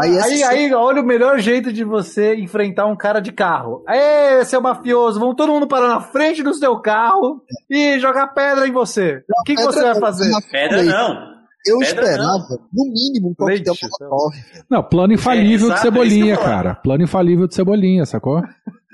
Aí
Aí,
essa
aí, olha o melhor jeito de você enfrentar um cara de carro. Aê, seu mafioso, vamos todo mundo parar na frente do seu carro e jogar pedra em você. O que, que você vai fazer?
Pedra não.
Eu
Pedra
esperava, no mínimo, um coquetel molotov.
Não, plano infalível
É,
de Cebolinha,
é falar.
cara. Plano infalível de Cebolinha, sacou?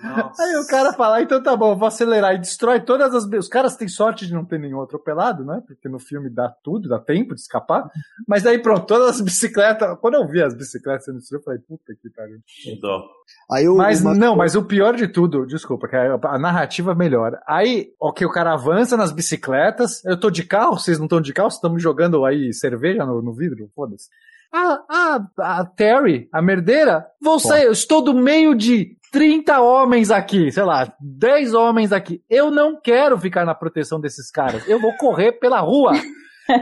Aí o cara fala, então tá bom, vou acelerar e destrói todas as. Os caras têm sorte de não ter nenhum atropelado, né? Porque no filme dá tudo, dá tempo de escapar. Mas daí pronto, todas as bicicletas. Quando eu vi as bicicletas sendo destruídas, eu falei, puta que pariu.
Dó.
Aí o,
Mas não, mas o pior de tudo, desculpa, que a, a narrativa melhora. Aí, ok, o cara avança nas bicicletas, eu tô de carro, vocês não estão de carro, estamos jogando aí cerveja no, no vidro, foda-se. A, a, a Terry, a merdeira, vou sair, eu estou do meio de 30 homens aqui, sei lá, 10 homens aqui. Eu não quero ficar na proteção desses caras. Eu vou correr pela rua.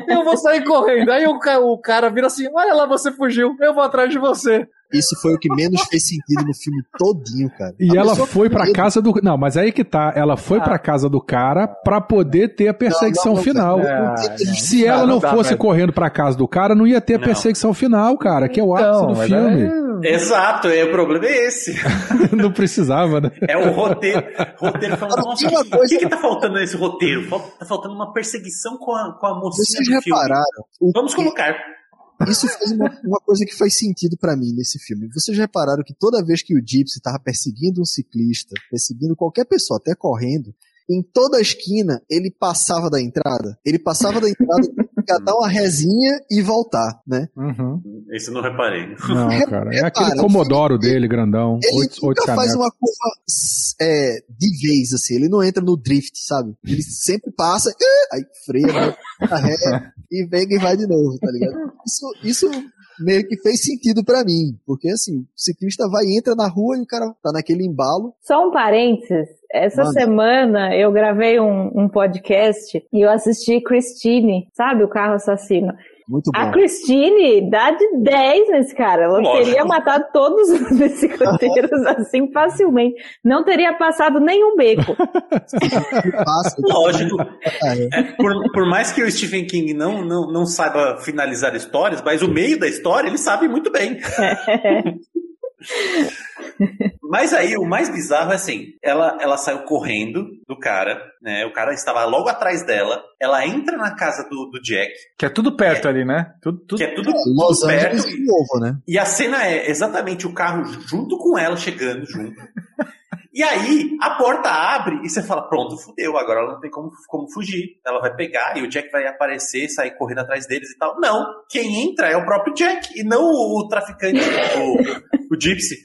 Eu vou sair correndo. Aí o, o cara vira assim: Olha lá, você fugiu. Eu vou atrás de você.
Isso foi o que menos fez sentido no filme todinho, cara.
E
A
ela foi pra
medo-
casa do. Não, mas aí que tá. Ela foi
Ah.
pra casa do cara pra poder ter a perseguição
não, não,
final.
não,
Ah,
Se
não,
ela
não dá,
fosse correndo pra casa do cara, não ia ter a perseguição final, cara, que é o ápice do
mas
filme.
é-
Exato, é, o problema é esse.
não precisava, né?
É o roteiro. roteiro falando, nossa, o
coisa-
que, que tá faltando nesse roteiro? Tá faltando uma perseguição com a, com a mocinha
Vocês
do filme.
repararam? o
Vamos
que-
colocar.
Isso fez uma, uma coisa que faz sentido pra mim nesse filme. Vocês repararam que toda vez que o Gypsy tava perseguindo um ciclista, perseguindo qualquer pessoa, até correndo, em toda a esquina ele passava da entrada. Ele passava da entrada, dar uma resinha e voltar, né?
Uhum.
Esse eu não reparei.
Não, cara. É aquele
Repara,
Comodoro dele, grandão.
Ele
Oito, oito
nunca faz uma curva é, de vez, assim. Ele não entra no drift, sabe? Ele sempre passa, aí freia, vai pra ré, e pega e vai de novo, tá ligado? Isso, isso meio que fez sentido pra mim. Porque, assim, o ciclista vai, entra na rua e o cara tá naquele embalo.
Só um parênteses. Essa
Manda.
semana eu gravei um, um podcast e eu assisti Christine, sabe? O carro assassino.
Muito bom.
A Christine dá de 10 nesse cara. Ela
Lógico.
teria matado todos os bicicleteiros assim facilmente. Não teria passado nenhum beco.
Lógico.
cara.
É, por, por mais que o Stephen King não, não, não saiba finalizar histórias, mas o meio da história ele sabe muito bem. Mas aí o mais bizarro é assim, ela, ela saiu correndo do cara, né? O cara estava logo atrás dela. Ela entra na casa do, do Jack,
Que é tudo perto ali, né? Tudo, tudo...
que é tudo,
Los
tudo perto.
Angeles de novo, né?
E a cena é exatamente o carro junto com ela chegando junto. E aí, a porta abre e você fala: pronto, fudeu, agora ela não tem como, como fugir. Ela vai pegar e o Jack vai aparecer, sair correndo atrás deles e tal. Não, quem entra é o próprio Jack e não o, traficante, o, o Gypsy.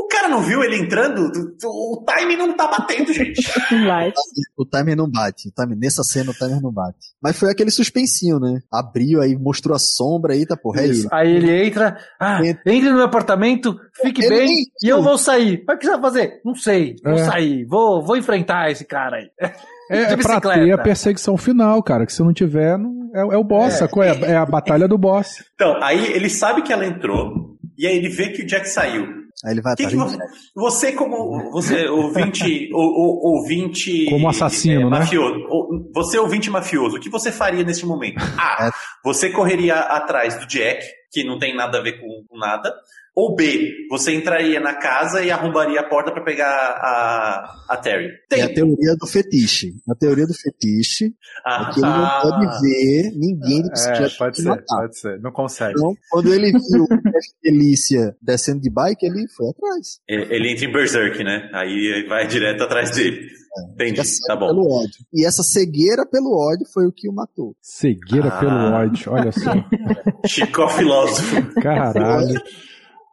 O cara não viu ele entrando? O, time não tá batendo, gente.
O timer não bate. O timer, nessa cena o timer não bate. Mas foi aquele suspensinho, né? Abriu aí, mostrou a sombra, eita porra, é
Isso. Aí ele entra, ah,
Entra.
entre no meu apartamento, fique
Ele
bem
nem-
e eu vou sair. Mas o que você vai fazer? Não sei, vou
É.
sair, vou, vou enfrentar esse cara aí.
É,
De
é pra
bicicleta.
ter a perseguição final, cara. Que se não tiver, não- é, é o boss,
É.
É, é a batalha do boss.
Então, aí ele sabe que ela entrou e aí ele vê que o Jack saiu.
Aí ele vai
que,
atrás.
que você, você como você ouvinte, o, o, ouvinte
Como assassino, né?
mafioso, o- você ouvinte mafioso, o que você faria nesse momento? A,
É.
você correria atrás do Jack, que não tem nada a ver com, com nada, ou B, você entraria na casa e arrombaria a porta pra pegar a, a Terry.
É a teoria do fetiche. A teoria do fetiche
Ah,
é que ele não
ah,
pode ver ninguém de
É,
bicicleta
pode
se
ser,
matar.
pode ser, não consegue.
Então, quando ele viu a Felícia descendo de bike, ele foi atrás.
ele ele entra em Berserk, né? Aí vai direto atrás dele. Entendi,
Fica cego
tá bom.
Pelo ódio. E essa cegueira pelo ódio foi o que o matou.
Cegueira
Ah.
pelo ódio, olha só.
Chico filósofo.
Caralho.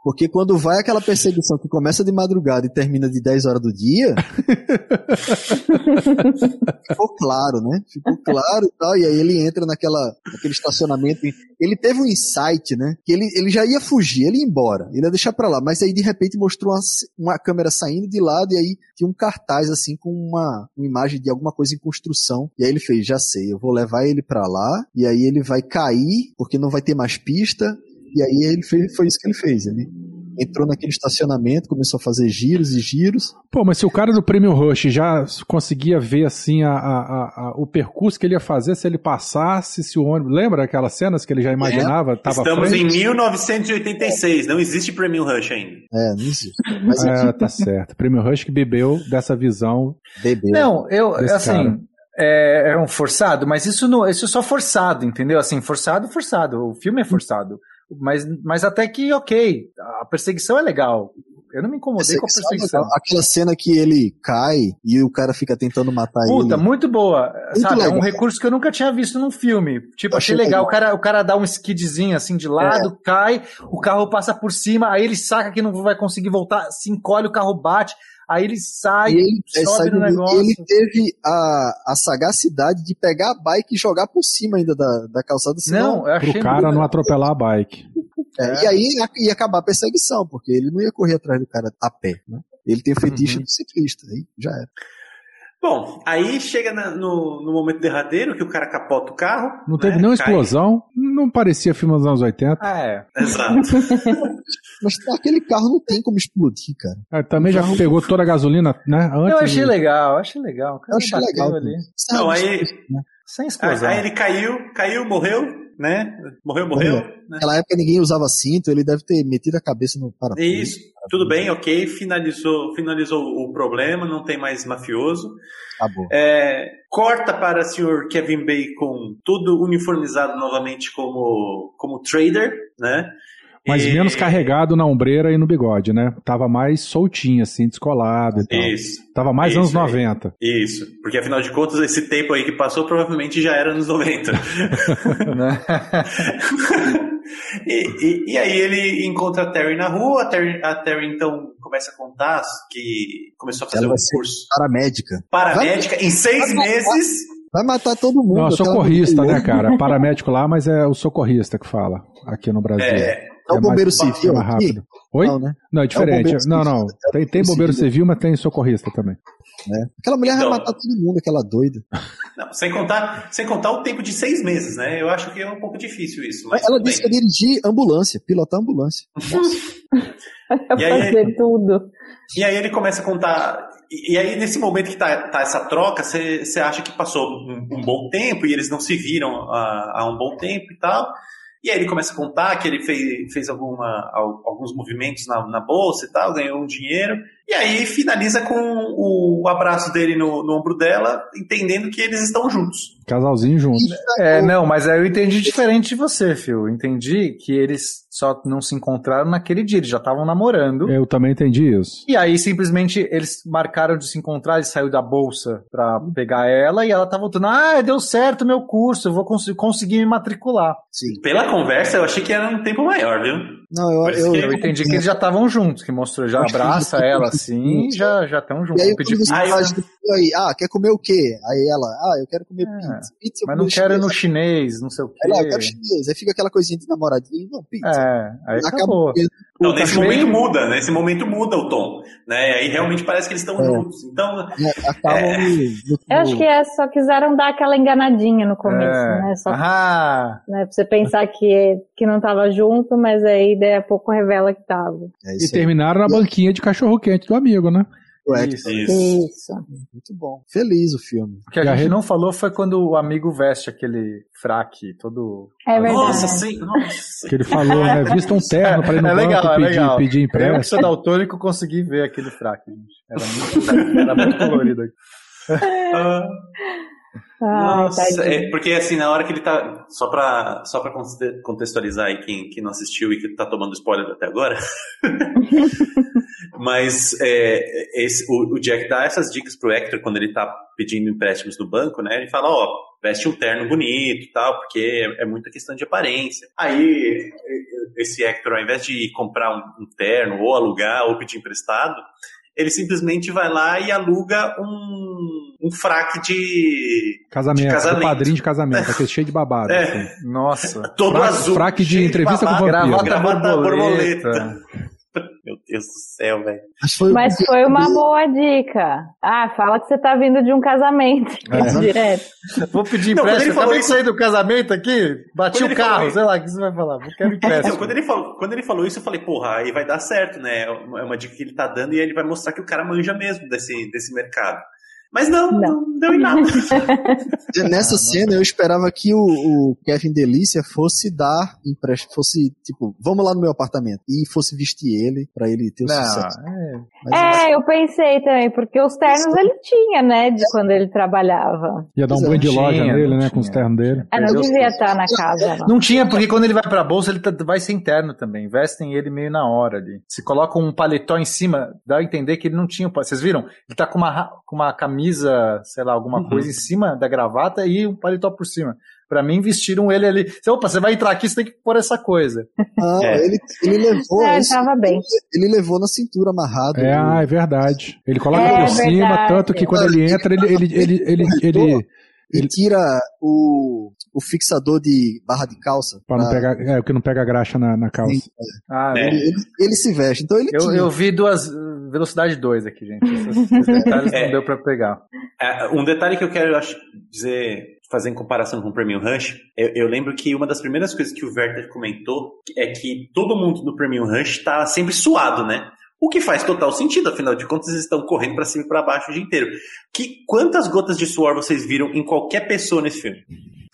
Porque quando vai aquela perseguição que começa de madrugada e termina de 10 horas do dia, ficou claro, né? Ficou claro e tal. E aí ele entra naquela, naquele estacionamento. Ele teve um insight, né? Que ele, ele já ia fugir, ele ia embora, ele ia deixar pra lá. Mas aí de repente mostrou uma, uma câmera saindo de lado e aí tinha um cartaz assim com uma, uma imagem de alguma coisa em construção. E aí ele fez, já sei, eu vou levar ele pra lá e aí ele vai cair porque não vai ter mais pista. E aí ele fez, foi isso que ele fez. Ele entrou naquele estacionamento, começou a fazer giros e giros.
Pô, mas se o cara do Prêmio Rush já conseguia ver assim a, a, a, o percurso que ele ia fazer se ele passasse, se o ônibus. Lembra aquelas cenas que ele já imaginava?
É.
Tava
Estamos
frente?
em 1986, não existe Prêmio Rush ainda.
É, não existe. Mas
é, tá certo. Prêmio Rush que bebeu dessa visão.
Bebeu.
Não, eu, assim,
cara.
é, é um forçado, mas isso, não, isso é só forçado, entendeu? Assim, forçado, forçado. O filme é forçado. Mas, mas até que, ok, a perseguição é legal. Eu não me incomodei com a perseguição.
Aquela cena que ele cai e o cara fica tentando matar
Puta,
ele.
muito boa. sabe, é um
legal.
recurso que eu nunca tinha visto num filme. Tipo, achei
Achei
legal.
legal.
O cara, o cara dá um skidzinho assim de lado, cai, o carro passa por cima, aí ele saca que não vai conseguir voltar, se encolhe, o carro bate, aí ele sai,
E ele, é,
sobe
sai
no
do-
negócio.
ele teve a, a sagacidade de pegar a bike e jogar por cima ainda da, da calçada. Senão,
Não, eu achei
Pro cara
muito-
não atropelar a bike.
é, E aí ia, ia acabar a perseguição, porque ele não ia correr atrás do cara a pé. Né? Ele tem o fetiche
Uhum.
do ciclista. Aí já era.
Bom, aí chega na- no, no momento derradeiro que o cara capota o carro.
Não teve
né,
nenhuma
cai.
explosão. Não parecia filme dos anos 80.
Ah, é.
Exato.
Mas aquele carro não tem como explodir, cara.
Ah, Também já pegou toda a gasolina, né? Antes
Eu achei
de-
legal, achei legal. O cara
Eu achei
bateu
legal.
ali.
Sabe,
Não, aí-
né?
Sem
Aí,
explosão.
aí ele caiu, caiu, morreu, né? Morreu, morreu. Né?
Naquela época ninguém usava cinto, ele deve ter metido a cabeça no parafuso.
Isso, tudo bem, ok, finalizou, finalizou o problema, não tem mais mafioso.
Acabou.
É, corta para o senhor Kevin Bacon, tudo uniformizado novamente como, como trader, né?
Mas
E-
menos carregado na ombreira e no bigode, né? Tava mais soltinho, assim, descolado e tal.
Isso,
Tava mais
Isso
anos
aí.
90.
isso. Porque afinal de contas, esse tempo aí que passou provavelmente já era nos 90.
Né?
e, e- e aí ele encontra a Terry na rua, a Terry, a Terry então começa a contar que começou a fazer
Ela
um curso
Paramédica.
paramédica em seis
vai-
meses.
Vai matar todo mundo.
Não, socorrista, né, cara? Paramédico lá, mas é o socorrista que fala aqui no Brasil.
É,
É o
É
bombeiro civil
é
aqui?
rápido. Oi?
Não, né?
Não, é diferente.
bombeiro
não, não. Tem, tem bombeiro civil, mas tem socorrista também.
né? Aquela mulher
Então-
vai matar todo mundo, aquela doida.
Não, sem contar, sem contar o tempo de seis meses, né? Eu acho que é um pouco difícil isso. Mas
Ela disse que ia dirigir ambulância, pilotar ambulância.
E aí-
fazer tudo.
E aí ele começa a contar. E, e aí, nesse momento que tá, tá essa troca, você acha que passou um, um bom tempo e eles não se viram há, há um bom tempo e tal. E aí ele começa a contar que ele fez, fez alguma, al- alguns movimentos na, na bolsa e tal, ganhou um dinheiro. E aí finaliza com o abraço dele no, no ombro dela, entendendo que eles estão juntos.
Casalzinho junto.
É, não, mas aí eu entendi diferente de você, Phil. Eu entendi que eles só não se encontraram naquele dia, eles já estavam namorando.
Eu também entendi isso.
E aí, simplesmente, eles marcaram de se encontrar, ele saiu da bolsa pra pegar ela e ela tá voltando. Ah, deu certo o meu curso, eu vou cons conseguir me matricular.
Sim.
Pela conversa, eu achei que era um tempo maior, viu?
Não, eu, eu,
que
Eu entendi que eles já estavam juntos, que mostrou, já abraça ela assim e já já estão juntos.
E aí, você
Ah, eu-
aí, ah, quer comer o quê? Aí ela, ah, eu quero comer
É,
pizza. Pizza
Mas não quero ir no chinês, não sei o quê.
Ela, eu quero chinês. Aí fica aquela coisinha de namoradinho, não, pizza.
É, aí acabou.
Não,
Puta,
nesse momento muda, nesse momento muda o tom. Né? Aí realmente parece que eles estão
É.
juntos. Então,
É, Acabam
É.
Eu acho que é, só quiseram dar aquela enganadinha no começo,
É.
né? Só
Ah,
né, pra você pensar que, que não tava junto, mas aí daí a pouco revela que tava.
É
E terminaram na banquinha de cachorro-quente do amigo, né?
Isso.
isso.
Muito bom. Feliz o filme.
O que a
E
gente não falou foi quando o amigo veste aquele fraque todo.
É verdade.
Nossa, sim, nossa.
Que ele falou, né? Vista um terno pra ir no
É
banco
legal, é
pedir,
legal.
pedir
Eu que
empréstimo.
sou daltônico consegui ver aquele fraque, gente. Era muito, era muito colorido.
Ah,
Ai,
Nossa, é, porque assim, na hora que ele tá. Só pra, só pra conte- contextualizar aí quem, quem não assistiu e que tá tomando spoiler até agora. Mas é, esse- o, o Jack dá essas dicas pro Hector quando ele tá pedindo empréstimos no banco, né? Ele fala, ó, veste um terno bonito e tal, porque é, é muita questão de aparência. Aí, esse Hector, ao invés de comprar um, um terno, ou alugar, ou pedir emprestado, ele simplesmente vai lá e aluga um, um fraque de.
Casamento,
De casamento.
do padrinho de casamento, aquele cheio de babado.
É.
assim.
Nossa.
Todo
Fraque-
azul.
fraque de entrevista com
babado,
vampiro.
Gravata,
Gravata
borboleta.
borboleta.
Meu Deus do céu, velho.
Mas foi,
Mas foi uma boa dica. Ah, fala que você tá vindo de um casamento.
É.
Direto.
Vou pedir
Não, quando ele
empréstimo.
falou
Acabei de
isso-
sair do casamento aqui, bati
Quando
o carro, sei lá, o que você vai falar? Eu quero empréstimo.
Então, quando, ele falou, quando ele falou isso, eu falei, porra, aí vai dar certo, né? É uma é uma dica que ele tá dando e ele vai mostrar que o cara manja mesmo desse, desse mercado. Mas não, não,
Não.
deu em nada.
Nessa cena eu esperava que o, o Kevin Delícia fosse dar empréstimo, fosse tipo, vamos lá no meu apartamento e fosse vestir ele pra ele ter o
Não,
sucesso.
é.
É, eu pensei também, porque os ternos ele tinha, né, de quando ele trabalhava.
Ia dar um banho de loja
tinha,
nele, né? Com os ternos dele.
Ah, não devia estar na casa, não.
Não tinha, porque quando ele vai pra bolsa, ele tá- vai ser interno também. Vestem ele meio na hora ali. Se coloca um paletó em cima, dá a entender que ele não tinha. Vocês viram? Ele tá com uma, com uma camisa, sei lá, alguma
Uhum.
coisa em cima da gravata e um paletó por cima. Pra mim, vestiram ele ali. Opa, você vai entrar aqui, você tem que pôr essa coisa.
não,
É.
ele, ele levou
É,
isso-
tava bem.
ele levou na cintura amarrado.
É, ah, é verdade. Ele coloca
É
por cima,
verdade.
tanto que quando ele entra, ele, ele, ele, ele, ele,
e
ele-
tira o, o fixador de barra de calça.
Pra não
pra-
pegar, é, porque não pega graxa na, na calça.
Ah,
É.
ele, ele, ele se veste. Então ele
eu,
tinha.
eu vi duas. Velocidade 2 aqui, gente. Esses, esses detalhes
É.
não deu pra pegar.
É, um detalhe que eu quero acho, dizer, fazer em comparação com o Premium Rush, eu, eu lembro que uma das primeiras coisas que o Werther comentou é que todo mundo no Premium Rush tá sempre suado, né? O que faz total sentido, afinal de contas, eles estão correndo pra cima e pra baixo o dia inteiro. Que, quantas gotas de suor vocês viram em qualquer pessoa nesse filme?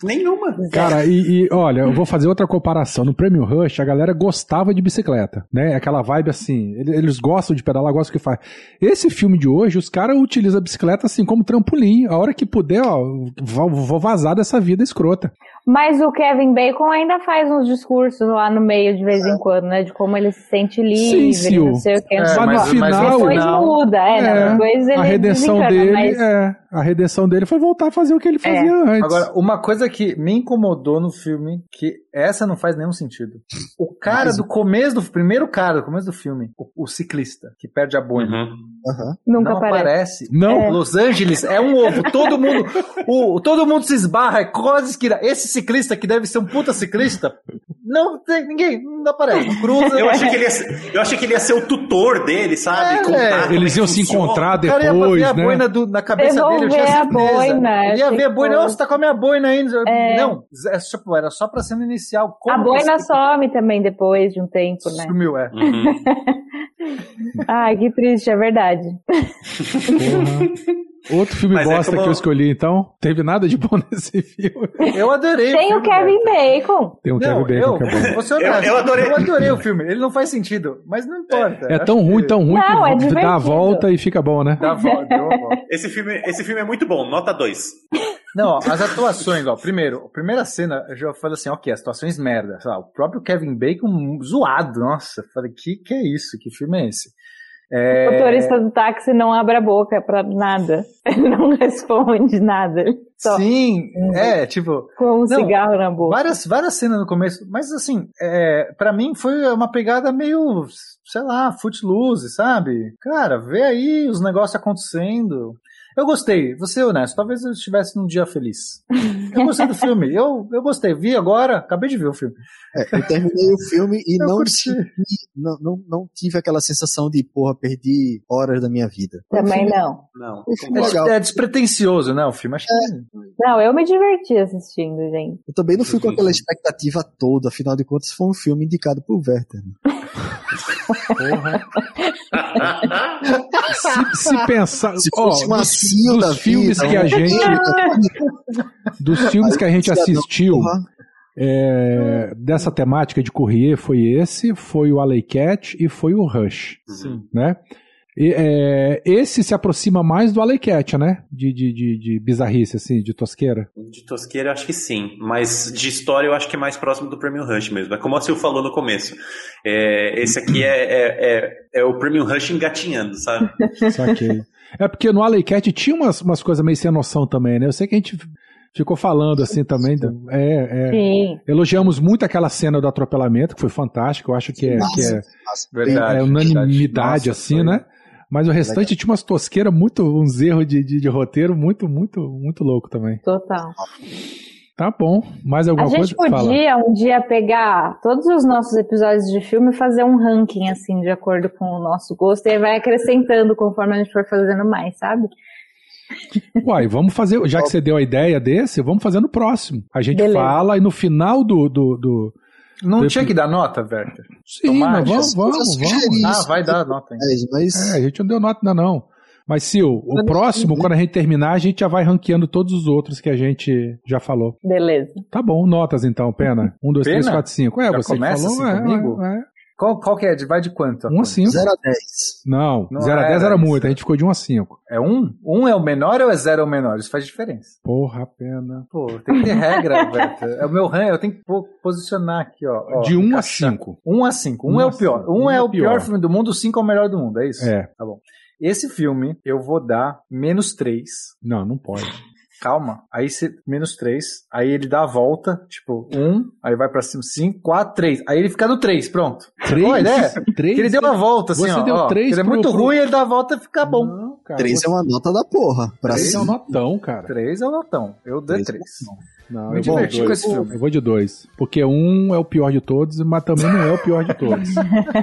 Nenhuma.
Cara, e, e, olha, eu vou fazer outra comparação. No Premium Rush, a galera gostava de bicicleta, né? Aquela vibe assim, ele- eles gostam de pedalar, gostam do que faz. Esse filme de hoje, os caras utilizam a bicicleta assim como trampolim. A hora que puder, ó, vou vazar dessa vida escrota.
Mas o Kevin Bacon ainda faz uns discursos lá no meio de vez em quando, né? De como ele se sente livre,
Sil.
não sei o que.
É,
não sei o
mas no final-
Depois muda, é,
É,
não, depois ele
a redenção dele,
mas
é, a redenção dele foi voltar a fazer o que ele fazia antes.
Agora, uma coisa que me incomodou no filme, que essa não faz nenhum sentido. O cara
Mas-
do começo do primeiro cara do começo do filme, o, o ciclista que perde a boina,
Uhum.
Aham.
nunca
não
aparece.
aparece.
Não.
Los Angeles é um ovo. Todo mundo, o, todo mundo se esbarra, é quase esquina. Esse ciclista que deve ser um puta ciclista, não tem ninguém, não aparece. Não cruza.
Eu achei, que ele ia ser, eu achei que ele ia ser o tutor dele, sabe?
É,
Contar
Eles
é que
iam se encontrar
O cara ia
depois,
ver a
né?
boina do- na cabeça
Devolver
dele, eu tinha
a
certeza.
boina,
Ele ia ver a
tipo-
boina, "Ô, você tá com a minha boina ainda.
É.
Não, é, tipo, era só pra cena inicial. Como
A boina
esse-
some também depois de um tempo, né?
Sumiu, é.
Uhum.
Ai, que triste, é verdade.
Porra. Outro filme
Mas é
bosta
como-
que eu escolhi, então. Teve nada de bom nesse filme.
Eu adorei.
Tem o
filme,
Kevin. Bacon.
Tem um
Não,
Kevin Bacon
eu,
que é bom.
Eu- eu adorei.
Eu adorei o filme. Ele não faz sentido, mas não importa.
É tão ruim,
que
tão ruim
Não, é
que dá a volta e fica bom, né?
Dá a volta, deu a volta.
Esse, filme, esse filme é muito bom, nota 2.
Não, ó, as atuações, ó. Primeiro, a primeira cena, eu já falei assim, ok, as atuações merda. O próprio Kevin Bacon zoado, nossa. eu Falei, que que é isso? Que filme é esse?
O
É,
motorista do táxi não abre a boca pra nada. Ele não responde nada. Só
Sim, é, tipo,
com um
Não,
cigarro na boca.
várias, várias cenas no começo, mas assim, é, para mim foi uma pegada meio, sei lá, footloose, sabe? Cara, vê aí os negócios acontecendo. Eu gostei, vou ser honesto, talvez eu estivesse num dia feliz. Eu gostei do filme, eu, eu gostei, vi agora, acabei de ver o filme.
É, eu terminei o filme e não, senti- não, não, não tive aquela sensação de, porra, perdi horas da minha vida.
Também não.
Não.
É, é despretensioso, né, o filme, acho que...
Não, eu me diverti assistindo, gente.
Eu também não fui com aquela expectativa toda, afinal de contas foi um filme indicado por Werther. né?
Se, se pensar.
Se
ó,
fosse uma
dos,
Sil
dos
da
filmes
vida,
que a
um-
gente. Dos filmes que a gente assistiu. É, dessa temática de Courrier foi esse, foi o Alley Cat e foi o Rush,
Sim.
né? E, é, esse se aproxima mais do Alley Cat, né? De, de, de, de bizarrice, assim, de tosqueira.
De tosqueira, acho que sim. Mas de história, eu acho que é mais próximo do Premium Rush mesmo. É como a Sil falou no começo. É, esse aqui é, é, é, é o Premium Rush engatinhando, sabe?
Saquei. É porque no Alley Cat tinha umas, umas coisas meio sem noção também, né? Eu sei que a gente ficou falando assim também. do- É, é.
Sim.
Elogiamos muito aquela cena do atropelamento, que foi fantástico. Eu acho que é, que é,
Verdade.
é unanimidade,
verdade. Nossa,
assim,
foi-
né? Mas o restante tinha umas tosqueiras muito, uns erros de, de, de roteiro muito, muito, muito louco também.
Total.
Tá bom. Mais alguma
A gente
coisa? Fala.
podia um dia pegar todos os nossos episódios de filme e fazer um ranking, assim, de acordo com o nosso gosto, e aí vai acrescentando conforme a gente for fazendo mais, sabe?
Uai, vamos fazer, já que você deu a ideia desse, vamos fazer no próximo. A gente
Beleza.
fala e no final do. do, do...
Não tinha que dar nota, Werther?
Sim, mas vamos, vamos, vamos.
Ah, vai dar nota ainda.
É, mas
É, a gente não deu nota ainda não. Mas, Sil, o próximo, quando a gente terminar, a gente já vai ranqueando todos os outros que a gente já falou.
Beleza.
Tá bom, notas então, Pena. Um, dois, três,
Pena?
quatro, cinco. É,
Já
você
começa
falou.
assim
é,
comigo?
é, é.
Qual, qual que é? Vai de quanto? a
Um a
conta?
cinco.
0 a 10.
Não,
Não
0 a 10
era isso.
muito, a gente ficou de 1 a 5.
É um? Um é o menor ou é zero é o menor? Isso faz diferença.
Porra, Pena.
Pô, tem que ter regra, Werther. É o meu ranking, eu tenho que posicionar aqui, ó. ó
de 1 a
encaixar.
5.
1 a 5. 1
Um
é
a
o pior.
cinco.
1
Um
é
é
o pior. filme do mundo, 5 é o melhor do mundo, é isso?
É.
Tá bom. Esse filme eu vou dar menos 3.
Não, não pode.
Calma. Aí você. Menos 3. Aí ele dá a volta, tipo, 1. aí vai pra cima, 5, 4, 3. Aí ele fica no 3, pronto.
Três?
Boa ideia?
Três?
Ele deu uma volta, assim,
Você
ó.
deu
ó.
três
Ele é muito
pro-
ruim, ele dá a volta e fica bom.
Não, cara.
3
você-
é uma nota da porra. Pra
Três é um
cima.
notão, cara.
3 é o notão. Eu dei
Três é
3.
Não,
Me
eu vou
diverti
dois.
com esse filme.
Eu vou de dois. Porque um é o pior de todos, mas também não é o pior de todos.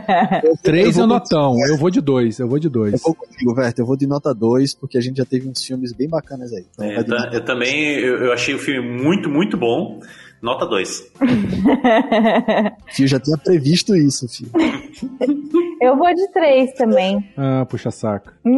Três é
eu
o
vou-
notão. Eu vou de dois. Eu vou de
Eu
dois.
vou contigo, Werther. Eu vou de nota 2, porque a gente já teve uns filmes bem bacanas aí. Então
É,
vai
eu, eu também eu, eu achei o filme muito, muito bom. Nota 2.
Fio já tinha previsto isso, filho.
Eu vou de três também.
Ah, puxa saco.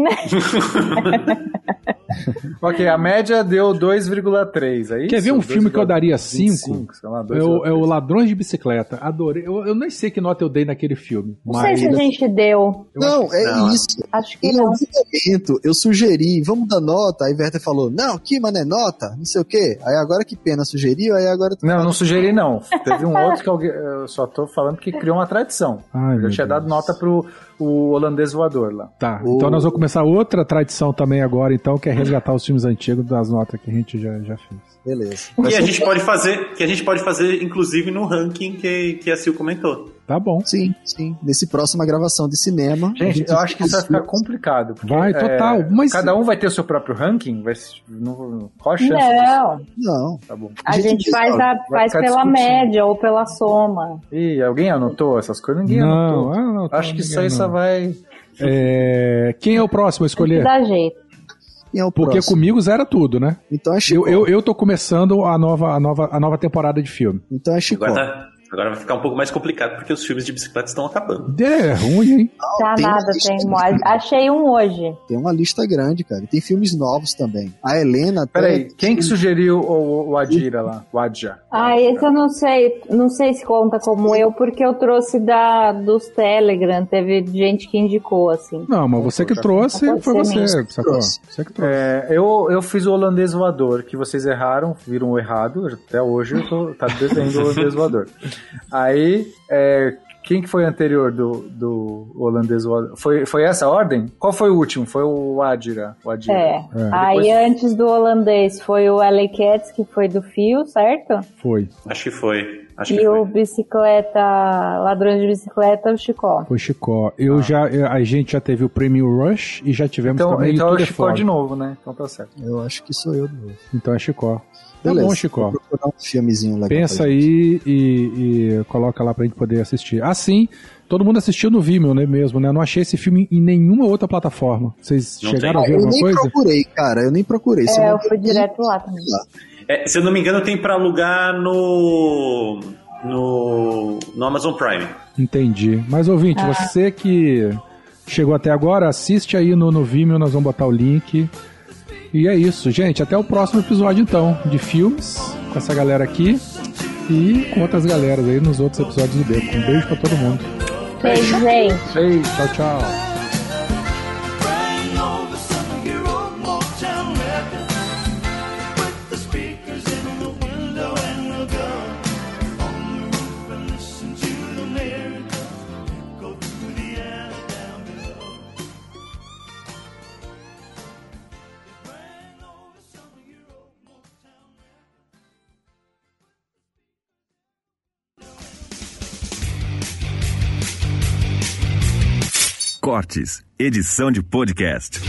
Ok, a média deu 2,3, é isso?
Quer ver um filme que eu daria
25,
cinco?
sei lá,
É o, é o
2,3.
Ladrões de Bicicleta. Adorei. Eu, eu nem sei que nota eu dei naquele filme.
Não sei
Mas
se a gente deu.
eu
não, é
não.
isso.
Acho que
Em
não.
algum momento eu sugeri, vamos dar nota, aí Werther falou, não, que mano é nota, não sei o quê. Aí agora que pena sugeriu, aí agora
Não, não sugeri não. Teve um outro que alguém, eu só tô falando que criou uma tradição.
Ai,
Eu tinha
Deus.
dado nota pro o holandês voador lá.
Tá,
O-
então nós vamos começar outra tradição também agora, então, que é resgatar os filmes antigos das notas que a gente já, já fez.
Beleza.
Que a gente pode fazer, que a gente pode fazer, inclusive, no ranking que, que a Sil comentou.
Tá bom.
Sim, sim. Nesse próxima gravação de cinema. a
Gente, eu acho que isso vai ficar complicado. porque,
Vai,
é,
total, mas-
Cada um vai ter o seu próprio ranking? Vai, não, qual a chance disso?
Não.
Não.
Tá bom.
A
Gente,
gente faz, a-
vai
faz pela
discutindo.
média ou pela soma.
Ih, alguém anotou essas coisas? Ninguém
Não,
anotou.
ah, não,
Acho que isso aí só
não.
vai...
É, Quem é o próximo a escolher?
Dá jeito.
É o
Porque
próximo?
comigo zera tudo, né?
Então é
Eu,
Chico.
eu, eu tô começando a nova, a, nova, a nova temporada de filme.
Então é Chico.
Agora, tá- agora vai ficar um pouco mais complicado porque os filmes de bicicleta estão acabando.
É ruim, hein?
Tá
tem
nada, tem.
grande.
Achei um hoje.
Tem uma lista grande, cara. E Tem filmes novos também. A Helena
Peraí, quem que sugeriu o, o Adira lá? O Adja.
Ah, esse eu não sei, não sei se conta como eu, porque eu trouxe da dos Telegram, teve gente que indicou, assim.
Não, mas você que trouxe,
Pode
foi você, sacou? Você que trouxe.
É, eu, eu fiz o holandês voador, que vocês erraram, viram o errado, até hoje eu tô tá devendo o holandês voador. Aí, é, quem que foi anterior do, do holandês? Foi, foi essa a ordem? Qual foi o último? Foi o Adira. O Adira.
É.
É.
Aí
Depois-
antes do holandês foi o Cats, que foi do Fio, certo?
Foi.
Acho que foi. Acho que
E
foi.
o bicicleta, ladrões de bicicleta, o Chicó.
Foi Chicó. Eu já, eu- a gente já teve o Premium Rush e já tivemos
Então,
também
então é o Chicó de novo, né? Então tá certo.
Eu acho que sou eu de novo.
Então é Chicó. Tá
Beleza.
bom, Chicó.
Vou procurar um filmezinho legal.
Pensa aí e, e coloca lá pra gente poder assistir. Assim, todo mundo assistiu no Vimeo, né, mesmo, né? Eu não achei esse filme em nenhuma outra plataforma. Vocês
Não
chegaram
tem.
a ver
Eu
alguma
nem
coisa?
procurei, cara. Eu nem procurei.
É, eu
mandei
fui direto lá também.
É, se eu não me engano, tem pra alugar no. no. no Amazon Prime.
Entendi. Mas, ouvinte,
Ah.
você que chegou até agora, assiste aí no, no Vimeo, nós vamos botar o link. E é isso, gente. Até o próximo episódio, então, de filmes, com essa galera aqui e com outras galeras aí nos outros episódios do Beco. Um beijo pra todo mundo.
Beijo, gente.
Tchau, tchau.
Cortes, edição de podcast.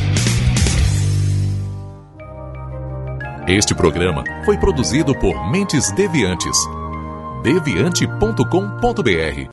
Este programa foi produzido por Mentes Deviantes. deviante.com.br